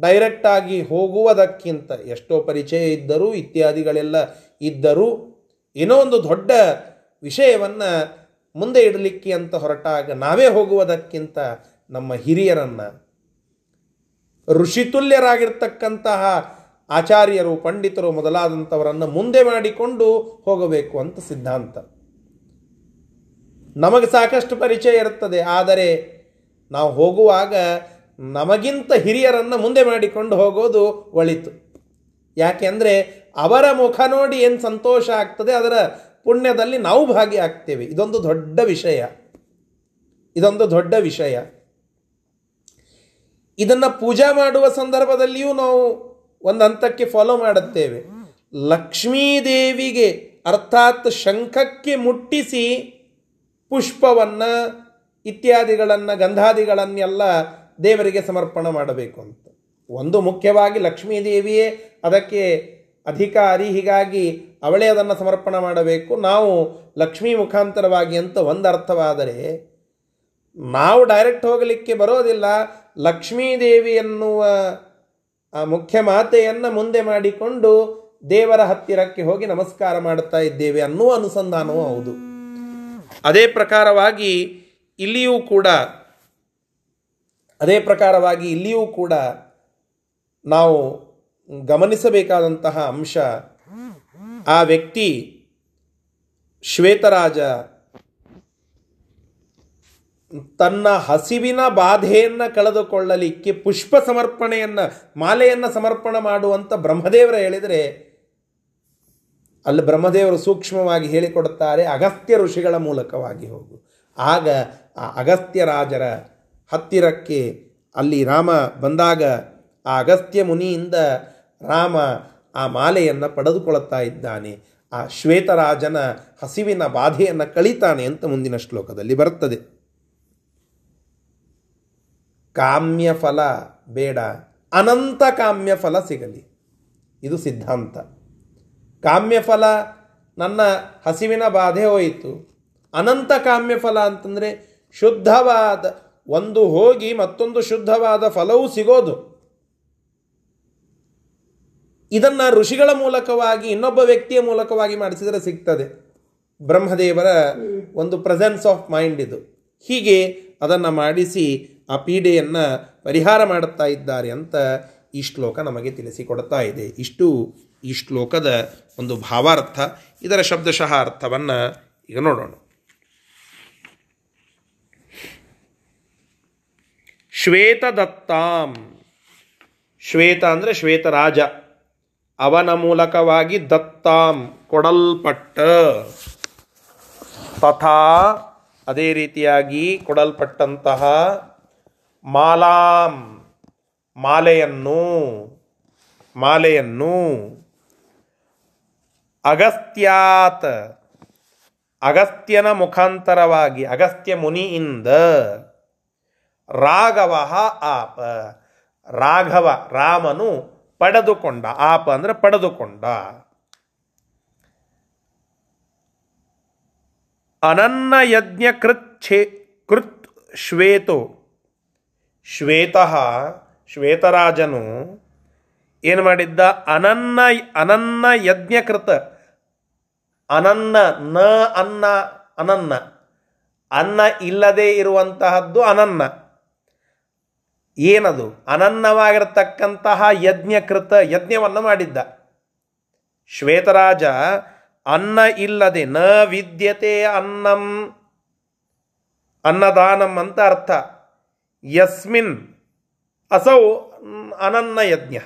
ಡೈರೆಕ್ಟಾಗಿ ಹೋಗುವುದಕ್ಕಿಂತ ಎಷ್ಟೋ ಪರಿಚಯ ಇದ್ದರೂ, ಇತ್ಯಾದಿಗಳೆಲ್ಲ ಇದ್ದರೂ, ಏನೋ ಒಂದು ದೊಡ್ಡ ವಿಷಯವನ್ನು ಮುಂದೆ ಇಡಲಿಕ್ಕೆ ಅಂತ ಹೊರಟಾಗ ನಾವೇ ಹೋಗುವುದಕ್ಕಿಂತ ನಮ್ಮ ಹಿರಿಯರನ್ನು, ಋಷಿತುಲ್ಯರಾಗಿರ್ತಕ್ಕಂತಹ ಆಚಾರ್ಯರು, ಪಂಡಿತರು ಮೊದಲಾದಂಥವರನ್ನು ಮುಂದೆ ಮಾಡಿಕೊಂಡು ಹೋಗಬೇಕು ಅಂತ ಸಿದ್ಧಾಂತ. ನಮಗೆ ಸಾಕಷ್ಟು ಪರಿಚಯ ಇರುತ್ತದೆ, ಆದರೆ ನಾವು ಹೋಗುವಾಗ ನಮಗಿಂತ ಹಿರಿಯರನ್ನು ಮುಂದೆ ಮಾಡಿಕೊಂಡು ಹೋಗೋದು ಒಳಿತು. ಯಾಕೆಂದರೆ ಅವರ ಮುಖ ನೋಡಿ ಏನು ಸಂತೋಷ ಆಗ್ತದೆ, ಅದರ ಪುಣ್ಯದಲ್ಲಿ ನಾವು ಭಾಗಿಯಾಗ್ತೇವೆ ಇದೊಂದು ದೊಡ್ಡ ವಿಷಯ. ಇದೊಂದು ದೊಡ್ಡ ವಿಷಯ. ಇದನ್ನು ಪೂಜಾ ಮಾಡುವ ಸಂದರ್ಭದಲ್ಲಿಯೂ ನಾವು ಒಂದು ಹಂತಕ್ಕೆ ಫಾಲೋ ಮಾಡುತ್ತೇವೆ. ಲಕ್ಷ್ಮೀದೇವಿಗೆ ಅರ್ಥಾತ್ ಶಂಖಕ್ಕೆ ಮುಟ್ಟಿಸಿ ಪುಷ್ಪವನ್ನು ಇತ್ಯಾದಿಗಳನ್ನು ಗಂಧಾದಿಗಳನ್ನೆಲ್ಲ ದೇವರಿಗೆ ಸಮರ್ಪಣೆ ಮಾಡಬೇಕು ಅಂತ. ಒಂದು ಮುಖ್ಯವಾಗಿ ಲಕ್ಷ್ಮೀದೇವಿಯೇ ಅದಕ್ಕೆ ಅಧಿಕಾರಿ, ಹೀಗಾಗಿ ಅವಳೇ ಅದನ್ನು ಸಮರ್ಪಣೆ ಮಾಡಬೇಕು. ನಾವು ಲಕ್ಷ್ಮೀ ಮುಖಾಂತರವಾಗಿ ಅಂತ ಒಂದು ಅರ್ಥವಾದರೆ ನಾವು ಡೈರೆಕ್ಟ್ ಹೋಗಲಿಕ್ಕೆ ಬರೋದಿಲ್ಲ. ಲಕ್ಷ್ಮೀದೇವಿ ಎನ್ನುವ ಆ ಮುಖ್ಯ ಮಾತೆಯನ್ನು ಮುಂದೆ ಮಾಡಿಕೊಂಡು ದೇವರ ಹತ್ತಿರಕ್ಕೆ ಹೋಗಿ ನಮಸ್ಕಾರ ಮಾಡುತ್ತಾ ಇದ್ದೇವೆ ಅನ್ನುವ ಅನುಸಂಧಾನವೂ ಹೌದು. ಅದೇ ಪ್ರಕಾರವಾಗಿ ಇಲ್ಲಿಯೂ ಕೂಡ ಅದೇ ಪ್ರಕಾರವಾಗಿ ಇಲ್ಲಿಯೂ ಕೂಡ ನಾವು ಗಮನಿಸಬೇಕಾದಂತಹ ಅಂಶ, ಆ ವ್ಯಕ್ತಿ ಶ್ವೇತರಾಜ ತನ್ನ ಹಸಿವಿನ ಬಾಧೆಯನ್ನು ಕಳೆದುಕೊಳ್ಳಲಿಕ್ಕೆ ಪುಷ್ಪ ಸಮರ್ಪಣೆಯನ್ನು, ಮಾಲೆಯನ್ನು ಸಮರ್ಪಣೆ ಮಾಡುವಂಥ ಬ್ರಹ್ಮದೇವರ ಹೇಳಿದರೆ, ಅಲ್ಲಿ ಬ್ರಹ್ಮದೇವರು ಸೂಕ್ಷ್ಮವಾಗಿ ಹೇಳಿಕೊಡುತ್ತಾರೆ ಅಗಸ್ತ್ಯ ಋಷಿಗಳ ಮೂಲಕವಾಗಿ ಹೋಗು. ಆಗ ಆ ಅಗಸ್ತ್ಯ ರಾಜರ ಹತ್ತಿರಕ್ಕೆ ಅಲ್ಲಿ ರಾಮ ಬಂದಾಗ ಆ ಅಗಸ್ತ್ಯ ಮುನಿಯಿಂದ ರಾಮ ಆ ಮಾಲೆಯನ್ನು ಪಡೆದುಕೊಳ್ಳುತ್ತಾ ಇದ್ದಾನೆ. ಆ ಶ್ವೇತರಾಜನ ಹಸಿವಿನ ಬಾಧೆಯನ್ನು ಕಳೀತಾನೆ ಅಂತ ಮುಂದಿನ ಶ್ಲೋಕದಲ್ಲಿ ಬರುತ್ತದೆ. ಕಾಮ್ಯ ಫಲ ಬೇಡ, ಅನಂತ ಕಾಮ್ಯ ಫಲ ಸಿಗಲಿ. ಇದು ಸಿದ್ಧಾಂತ. ಕಾಮ್ಯ ಫಲ ನನ್ನ ಹಸಿವಿನ ಬಾಧೆ ಹೋಯಿತು. ಅನಂತ ಕಾಮ್ಯ ಫಲ ಅಂತಂದರೆ ಶುದ್ಧವಾದ ಒಂದು ಹೋಗಿ ಮತ್ತೊಂದು ಶುದ್ಧವಾದ ಫಲವೂ ಸಿಗೋದು. ಇದನ್ನು ಋಷಿಗಳ ಮೂಲಕವಾಗಿ, ಇನ್ನೊಬ್ಬ ವ್ಯಕ್ತಿಯ ಮೂಲಕವಾಗಿ ಮಾಡಿಸಿದರೆ ಸಿಗ್ತದೆ. ಬ್ರಹ್ಮದೇವರ ಒಂದು ಪ್ರೆಸೆನ್ಸ್ ಆಫ್ ಮೈಂಡ್ ಇದು. ಹೀಗೆ ಅದನ್ನು ಮಾಡಿಸಿ ಆ ಪೀಡೆಯನ್ನು ಪರಿಹಾರ ಮಾಡುತ್ತಾ ಇದ್ದಾರೆ ಅಂತ ಈ ಶ್ಲೋಕ ನಮಗೆ ತಿಳಿಸಿಕೊಡ್ತಾ ಇದೆ. ಇಷ್ಟು ಈ ಶ್ಲೋಕದ ಒಂದು ಭಾವಾರ್ಥ. ಇದರ ಶಬ್ದಶಃ ಅರ್ಥವನ್ನು ಈಗ ನೋಡೋಣ. ಶ್ವೇತದತ್ತಾಂ. ಶ್ವೇತ ಅಂದರೆ ಶ್ವೇತರಾಜ. ಅವನ ಮೂಲಕವಾಗಿ ದತ್ತಾಂ ಕೊಡಲ್ಪಟ್ಟ. ತಥಾ ಅದೇ ರೀತಿಯಾಗಿ ಕೊಡಲ್ಪಟ್ಟಂತಹ ಮಾಲಾಂ, ಮಾಲೆಯನ್ನು ಮಾಲೆಯನ್ನು. ಅಗಸ್ತ್ಯಾತ್, ಅಗಸ್ತ್ಯನ ಮುಖಾಂತರವಾಗಿ, ಅಗಸ್ತ್ಯ ಮುನಿಯಿಂದ ರಾಘವ ಆಪ. ರಾಘವ ರಾಮನು ಪಡೆದುಕೊಂಡ, ಆಪ ಅಂದರೆ ಪಡೆದುಕೊಂಡ. ಅನನ್ನ ಯಜ್ಞ ಕೃತ್ ಛೇ, ಕೃತ್ ಶ್ವೇತು. ಶ್ವೇತಃ, ಶ್ವೇತರಾಜನು ಏನು ಮಾಡಿದ್ದ? ಅನನ್ನ ಅನನ್ನ ಯಜ್ಞಕೃತ ಅನನ್ನ, ನ ಅನ್ನ, ಅನನ್ನ. ಅನ್ನ ಇಲ್ಲದೆ ಇರುವಂತಹದ್ದು ಅನನ್ನ. ಏನದು? ಅನನ್ನವಾಗಿರತಕ್ಕಂತಹ ಯಜ್ಞಕೃತ ಯಜ್ಞವನ್ನು ಮಾಡಿದ್ದ. ಶ್ವೇತರಾಜ, ಅನ್ನ ಇಲ್ಲದೆ ನ ವಿದ್ಯತೆ ಅನ್ನಂ, ಅನ್ನದಾನಂ ಅಂತ ಅರ್ಥ. ಯಸ್ಮಿನ್ ಅಸೌ ಅನನ್ನ ಯಜ್ಞ,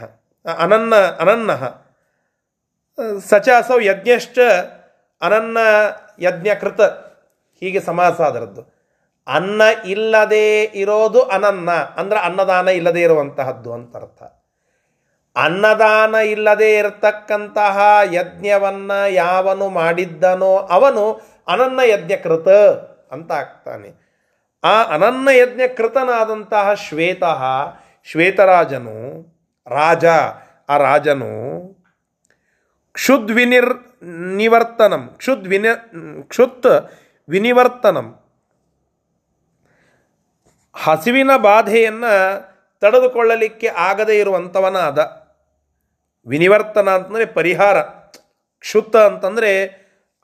ಅನನ್ನ ಅನನ್ನ. ಸಚ ಅಸೌ ಯಜ್ಞಶ್ಚ ಅನನ್ನ ಯಜ್ಞಕೃತ. ಹೀಗೆ ಸಮಾಸ ಅದರದ್ದು ಅನ್ನ ಇಲ್ಲದೆ ಇರೋದು ಅನನ್ನ. ಅಂದ್ರೆ ಅನ್ನದಾನ ಇಲ್ಲದೆ ಇರುವಂತಹದ್ದು ಅಂತ ಅರ್ಥ. ಅನ್ನದಾನ ಇಲ್ಲದೆ ಇರತಕ್ಕಂತಹ ಯಜ್ಞವನ್ನ ಯಾವನು ಮಾಡಿದ್ದನೋ ಅವನು ಅನನ್ನ ಯಜ್ಞಕೃತ ಅಂತ ಆಗ್ತಾನೆ. ಆ ಅನನ್ನ ಯಜ್ಞಕೃತನಾದಂತಹ ಶ್ವೇತಃ, ಶ್ವೇತರಾಜನು, ರಾಜ, ಆ ರಾಜನು ಕ್ಷುದ್ವಿನಿರ್, ನಿವರ್ತನಂ ಕ್ಷುದ್ ವಿನಿ ಕ್ಷುತ್ ವಿನಿವರ್ತನಂ. ಹಸಿವಿನ ಬಾಧೆಯನ್ನು ತಡೆದುಕೊಳ್ಳಲಿಕ್ಕೆ ಆಗದೇ ಇರುವಂಥವನಾದ ವಿನಿವರ್ತನ ಅಂತಂದರೆ ಪರಿಹಾರ, ಕ್ಷುತ್ತ ಅಂತಂದರೆ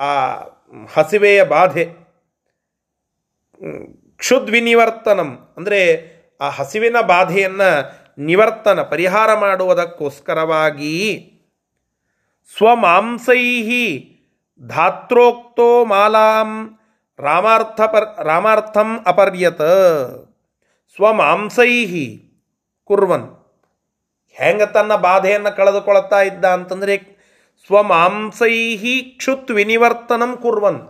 ಆ ಹಸಿವೆಯ ಬಾಧೆ. ಕ್ಷುದ್ವಿನಿವರ್ತನಂ ಅಂದರೆ ಆ ಹಸಿವಿನ ಬಾಧೆಯನ್ನು ನಿವರ್ತನ, ಪರಿಹಾರ ಮಾಡುವುದಕ್ಕೋಸ್ಕರವಾಗಿ ಸ್ವಮಾಂಸೈ ಧಾತ್ರೋಕ್ತೋ ಮಾಲಾಂ ರಾಮಾರ್ಥ ಪರ್, ರಾಮಾರ್ಥಂ ಅಪರ್ಯತ. ಸ್ವಮಾಂಸೈ ಕುರ್ವನ್. ಹೆಂಗೆ ತನ್ನ ಬಾಧೆಯನ್ನು ಕಳೆದುಕೊಳ್ತಾ ಇದ್ದ ಅಂತಂದರೆ ಸ್ವಮಾಂಸೈಹಿ ಕ್ಷುತ್ ವಿನಿವರ್ತನಂ ಕುರ್ವನ್.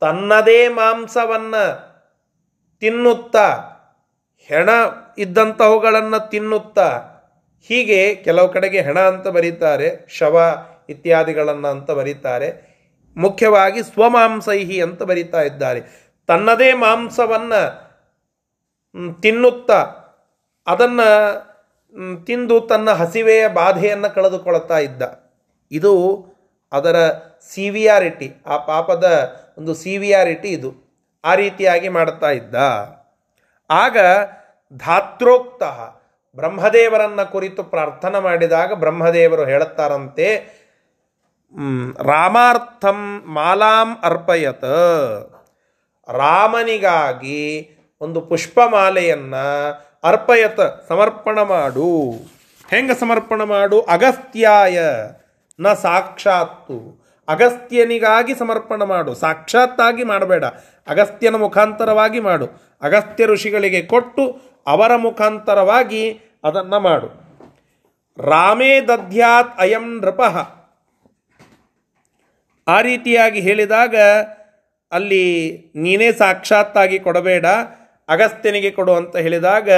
ತನ್ನದೇ ಮಾಂಸವನ್ನು ತಿನ್ನುತ್ತಾ, ಹೆಣ ಇದ್ದಂತಹವುಗಳನ್ನು ತಿನ್ನುತ್ತಾ, ಹೀಗೆ ಕೆಲವು ಕಡೆಗೆ ಹೆಣ ಅಂತ ಬರೀತಾರೆ, ಶವ ಇತ್ಯಾದಿಗಳನ್ನು ಅಂತ ಬರೀತಾರೆ, ಮುಖ್ಯವಾಗಿ ಸ್ವಮಾಂಸೈಹಿ ಅಂತ ಬರೀತಾ ಇದ್ದಾರೆ. ತನ್ನದೇ ಮಾಂಸವನ್ನು ತಿನ್ನುತ್ತಾ. ಅದನ್ನು ತಿಂದು ತನ್ನ ಹಸಿವೆಯ ಬಾಧೆಯನ್ನು ಕಳೆದುಕೊಳ್ತಾ ಇದ್ದ. ಇದು ಅದರ ಸಿವಿಯಾರಿಟಿ, ಆ ಪಾಪದ ಒಂದು ಸಿವಿಯಾರಿಟಿ ಇದು. ಆ ರೀತಿಯಾಗಿ ಮಾಡ್ತಾ ಇದ್ದ. ಆಗ ಧಾತ್ರೋಕ್ತ ಬ್ರಹ್ಮದೇವರನ್ನು ಕುರಿತು ಪ್ರಾರ್ಥನೆ ಮಾಡಿದಾಗ ಬ್ರಹ್ಮದೇವರು ಹೇಳುತ್ತಾರಂತೆ ರಾಮಾರ್ಥಂ ಮಾಲಾಂ ಅರ್ಪಯತ. ರಾಮನಿಗಾಗಿ ಒಂದು ಪುಷ್ಪಮಾಲೆಯನ್ನು ಅರ್ಪಯತ, ಸಮರ್ಪಣ ಮಾಡು. ಹೆಂಗೆ ಸಮರ್ಪಣ ಮಾಡು? ಅಗಸ್ತ್ಯಾಯ, ನ ಸಾಕ್ಷಾತ್ತು. ಅಗಸ್ತ್ಯನಿಗಾಗಿ ಸಮರ್ಪಣ ಮಾಡು. ಸಾಕ್ಷಾತ್ತಾಗಿ ಮಾಡಬೇಡ. ಅಗಸ್ತ್ಯನ ಮುಖಾಂತರವಾಗಿ ಮಾಡು. ಅಗಸ್ತ್ಯ ಋಷಿಗಳಿಗೆ ಕೊಟ್ಟು ಅವರ ಮುಖಾಂತರವಾಗಿ ಅದನ್ನು ಮಾಡು. ರಾಮೇ ದದ್ಯಾತ್ ಅಯಂ ನೃಪ. ಆ ರೀತಿಯಾಗಿ ಹೇಳಿದಾಗ ಅಲ್ಲಿ ನೀನೇ ಸಾಕ್ಷಾತ್ತಾಗಿ ಕೊಡಬೇಡ. ಅಗಸ್ತ್ಯನಿಗೆ ಕೊಡು ಅಂತ ಹೇಳಿದಾಗ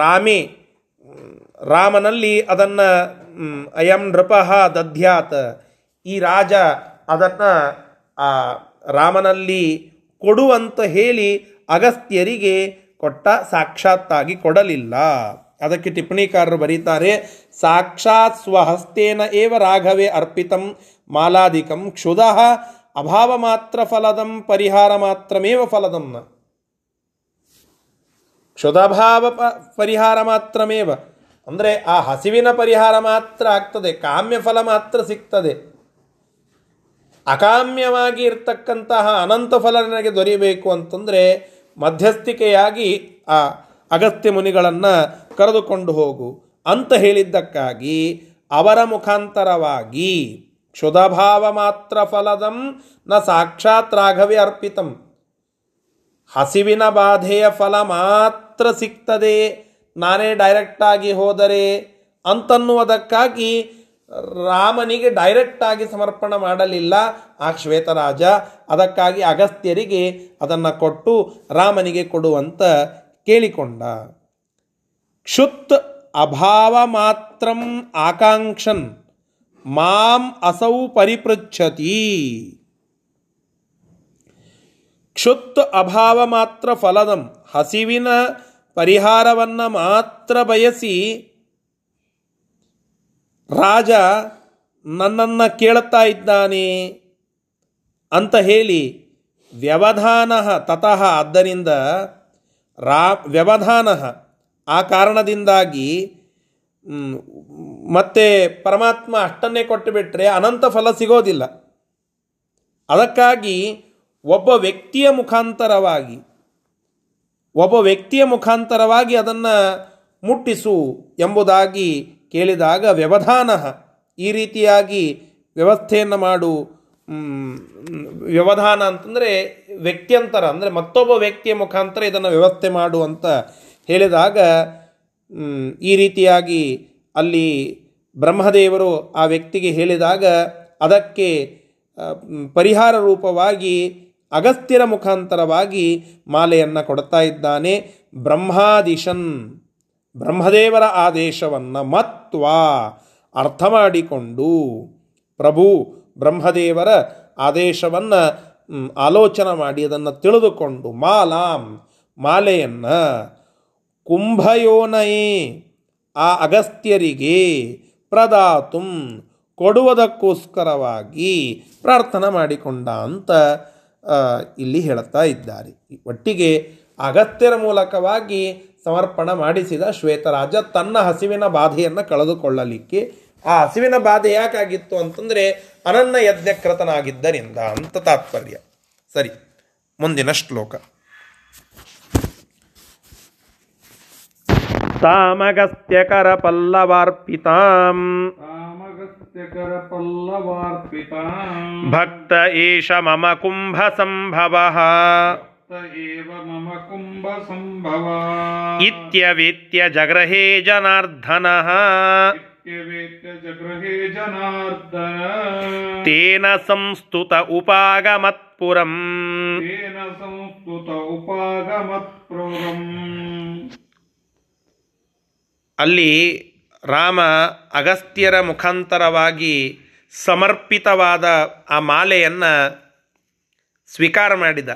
ರಾಮಿ ರಾಮನಲ್ಲಿ ಅದನ್ನು ಅಯಂ ನೃಪಃ ದಧ್ಯಾತ್. ಈ ರಾಜ ಅದನ್ನು ರಾಮನಲ್ಲಿ ಕೊಡು ಅಂತ ಹೇಳಿ ಅಗಸ್ತ್ಯರಿಗೆ ಕೊಟ್ಟ ಸಾಕ್ಷಾತ್ತಾಗಿ ಕೊಡಲಿಲ್ಲ. ಅದಕ್ಕೆ ಟಿಪ್ಪಣಿಕಾರರು ಬರೀತಾರೆ, ಸಾಕ್ಷಾತ್ ಸ್ವಹಸ್ತೇನ ಏವ ರಾಘವೇ ಅರ್ಪಿತಂ ಮಾಲಾಧಿಕಂ ಕ್ಷುದಃ ಅಭಾವ ಮಾತ್ರ ಫಲದಂ ಪರಿಹಾರ ಮಾತ್ರಮೇವ ಫಲದಂ ಕ್ಷುಧಾಭಾವ ಪ ಪರಿಹಾರ ಮಾತ್ರಮೇವ ಅಂದರೆ ಆ ಹಸಿವಿನ ಪರಿಹಾರ ಮಾತ್ರ ಆಗ್ತದೆ ಕಾಮ್ಯ ಫಲ ಮಾತ್ರ ಸಿಗ್ತದೆ. ಅಕಾಮ್ಯವಾಗಿ ಇರ್ತಕ್ಕಂತಹ ಅನಂತ ಫಲ ನನಗೆ ದೊರೆಯಬೇಕು ಅಂತಂದರೆ ಮಧ್ಯಸ್ಥಿಕೆಯಾಗಿ ಆ ಅಗತ್ಯ ಮುನಿಗಳನ್ನು ಕರೆದುಕೊಂಡು ಹೋಗು ಅಂತ ಹೇಳಿದ್ದಕ್ಕಾಗಿ ಅವರ ಮುಖಾಂತರವಾಗಿ ಕ್ಷುದಭಾವ ಮಾತ್ರ ಫಲದಂ ನ ಸಾಕ್ಷಾತ್ ರಾಘವಿ ಅರ್ಪಿತಂ. ಹಸಿವಿನ ಬಾಧೆಯ ಫಲ ಮಾತ್ರ ಸಿಗ್ತದೆ. ನಾನೇ ಡೈರೆಕ್ಟಾಗಿ ಹೋದರೆ ಅಂತನ್ನುವುದಕ್ಕಾಗಿ ರಾಮನಿಗೆ ಡೈರೆಕ್ಟಾಗಿ ಸಮರ್ಪಣ ಮಾಡಲಿಲ್ಲ. ಆ ಶ್ವೇತರಾಜ ಅದಕ್ಕಾಗಿ ಅಗಸ್ತ್ಯರಿಗೆ ಅದನ್ನು ಕೊಟ್ಟು ರಾಮನಿಗೆ ಕೊಡುವಂತ ಕೇಳಿಕೊಂಡ. ಕ್ಷುತ್ ಅಭಾವ ಮಾತ್ರಂ ಆಕಾಂಕ್ಷನ್, ಮಾಂ ಅಸೌ ಪರಿಪೃಚ್ಛತಿ. ಕ್ಷುತ್ ಅಭಾವ ಮಾತ್ರ ಫಲದಂ. ಹಸಿವಿನ ಪರಿಹಾರವನ್ನು ಮಾತ್ರ ಬಯಸಿ ರಾಜ ನನ್ನನ್ನು ಕೇಳುತ್ತಾ ಇದ್ದಾನೆ ಅಂತ ಹೇಳಿ ವ್ಯವಧಾನ ತತಃ ಆದ್ದರಿಂದ ರಾ ವ್ಯವಧಾನ ಆ ಕಾರಣದಿಂದಾಗಿ ಮತ್ತೆ ಪರಮಾತ್ಮ ಅಷ್ಟನ್ನೇ ಕೊಟ್ಟುಬಿಟ್ರೆ ಅನಂತ ಫಲ ಸಿಗೋದಿಲ್ಲ. ಅದಕ್ಕಾಗಿ ಒಬ್ಬ ವ್ಯಕ್ತಿಯ ಮುಖಾಂತರವಾಗಿ, ಒಬ್ಬ ವ್ಯಕ್ತಿಯ ಮುಖಾಂತರವಾಗಿ ಅದನ್ನು ಮುಟ್ಟಿಸು ಎಂಬುದಾಗಿ ಕೇಳಿದಾಗ ವ್ಯವಧಾನ ಈ ರೀತಿಯಾಗಿ ವ್ಯವಸ್ಥೆಯನ್ನು ಮಾಡು ವ್ಯವಧಾನ ಅಂತಂದರೆ ವ್ಯಕ್ತಿಯಂತರ, ಅಂದರೆ ಮತ್ತೊಬ್ಬ ವ್ಯಕ್ತಿಯ ಮುಖಾಂತರ ಇದನ್ನು ವ್ಯವಸ್ಥೆ ಮಾಡು ಅಂತ ಹೇಳಿದಾಗ ಈ ರೀತಿಯಾಗಿ ಅಲ್ಲಿ ಬ್ರಹ್ಮದೇವರು ಆ ವ್ಯಕ್ತಿಗೆ ಹೇಳಿದಾಗ ಅದಕ್ಕೆ ಪರಿಹಾರ ರೂಪವಾಗಿ ಅಗಸ್ತ್ಯರ ಮುಖಾಂತರವಾಗಿ ಮಾಲೆಯನ್ನು ಕೊಡ್ತಾ ಇದ್ದಾನೆ. ಬ್ರಹ್ಮಾದಿಶನ್, ಬ್ರಹ್ಮದೇವರ ಆದೇಶವನ್ನು ಮತ್ವ ಅರ್ಥ ಮಾಡಿಕೊಂಡು ಪ್ರಭು ಬ್ರಹ್ಮದೇವರ ಆದೇಶವನ್ನು ಆಲೋಚನೆ ಮಾಡಿ ಅದನ್ನು ತಿಳಿದುಕೊಂಡು ಮಾಲಾಂ, ಮಾಲೆಯನ್ನು ಕುಂಭಯೋನಯೇ, ಆ ಅಗಸ್ತ್ಯರಿಗೆ ಪ್ರದಾತುಂ ಕೊಡುವುದಕ್ಕೋಸ್ಕರವಾಗಿ ಪ್ರಾರ್ಥನೆ ಮಾಡಿಕೊಂಡ ಅಂತ ಇಲ್ಲಿ ಹೇಳುತ್ತಾ ಇದ್ದಾರೆ. ಒಟ್ಟಿಗೆ ಅಗತ್ಯರ ಮೂಲಕವಾಗಿ ಸಮರ್ಪಣ ಮಾಡಿಸಿದ ಶ್ವೇತರಾಜ ತನ್ನ ಹಸಿವಿನ ಬಾಧೆಯನ್ನು ಕಳೆದುಕೊಳ್ಳಲಿಕ್ಕೆ ಆ ಹಸಿವಿನ ಬಾಧೆ ಯಾಕಾಗಿತ್ತು ಅಂತಂದರೆ ಅನನ್ನ ಯಜ್ಞಕೃತನಾಗಿದ್ದರಿಂದ ಅಂತ ತಾತ್ಪರ್ಯ. ಸರಿ ಮುಂದಿನ ಶ್ಲೋಕ. ತಾಮಗಸ್ತ್ಯಕರ ಪಲ್ಲವಾರ್ಪಿತಾಂ ಭಕ್ತ ಏಷ ಮಮ ಕುಂಭ ಸಂಭವ
ಮಮ ಕುಂಭ ಸಂಭವ
ಇತ್ಯವೇತ್ಯ ಜಗ್ರಹೇ ಜನಾರ್ದನ ತೇನ ಸಂಸ್ತುತ ಉಪಾಗಮತ್ಪುರಂ
ತೇನ ಸಂಸ್ತುತ ಉಪಾಗಮತ್ಪುರಂ
ಅಲ್ಲಿ ರಾಮ ಅಗಸ್ತ್ಯರ ಮುಖಾಂತರವಾಗಿ ಸಮರ್ಪಿತವಾದ ಆ ಮಾಲೆಯನ್ನು ಸ್ವೀಕಾರ ಮಾಡಿದ.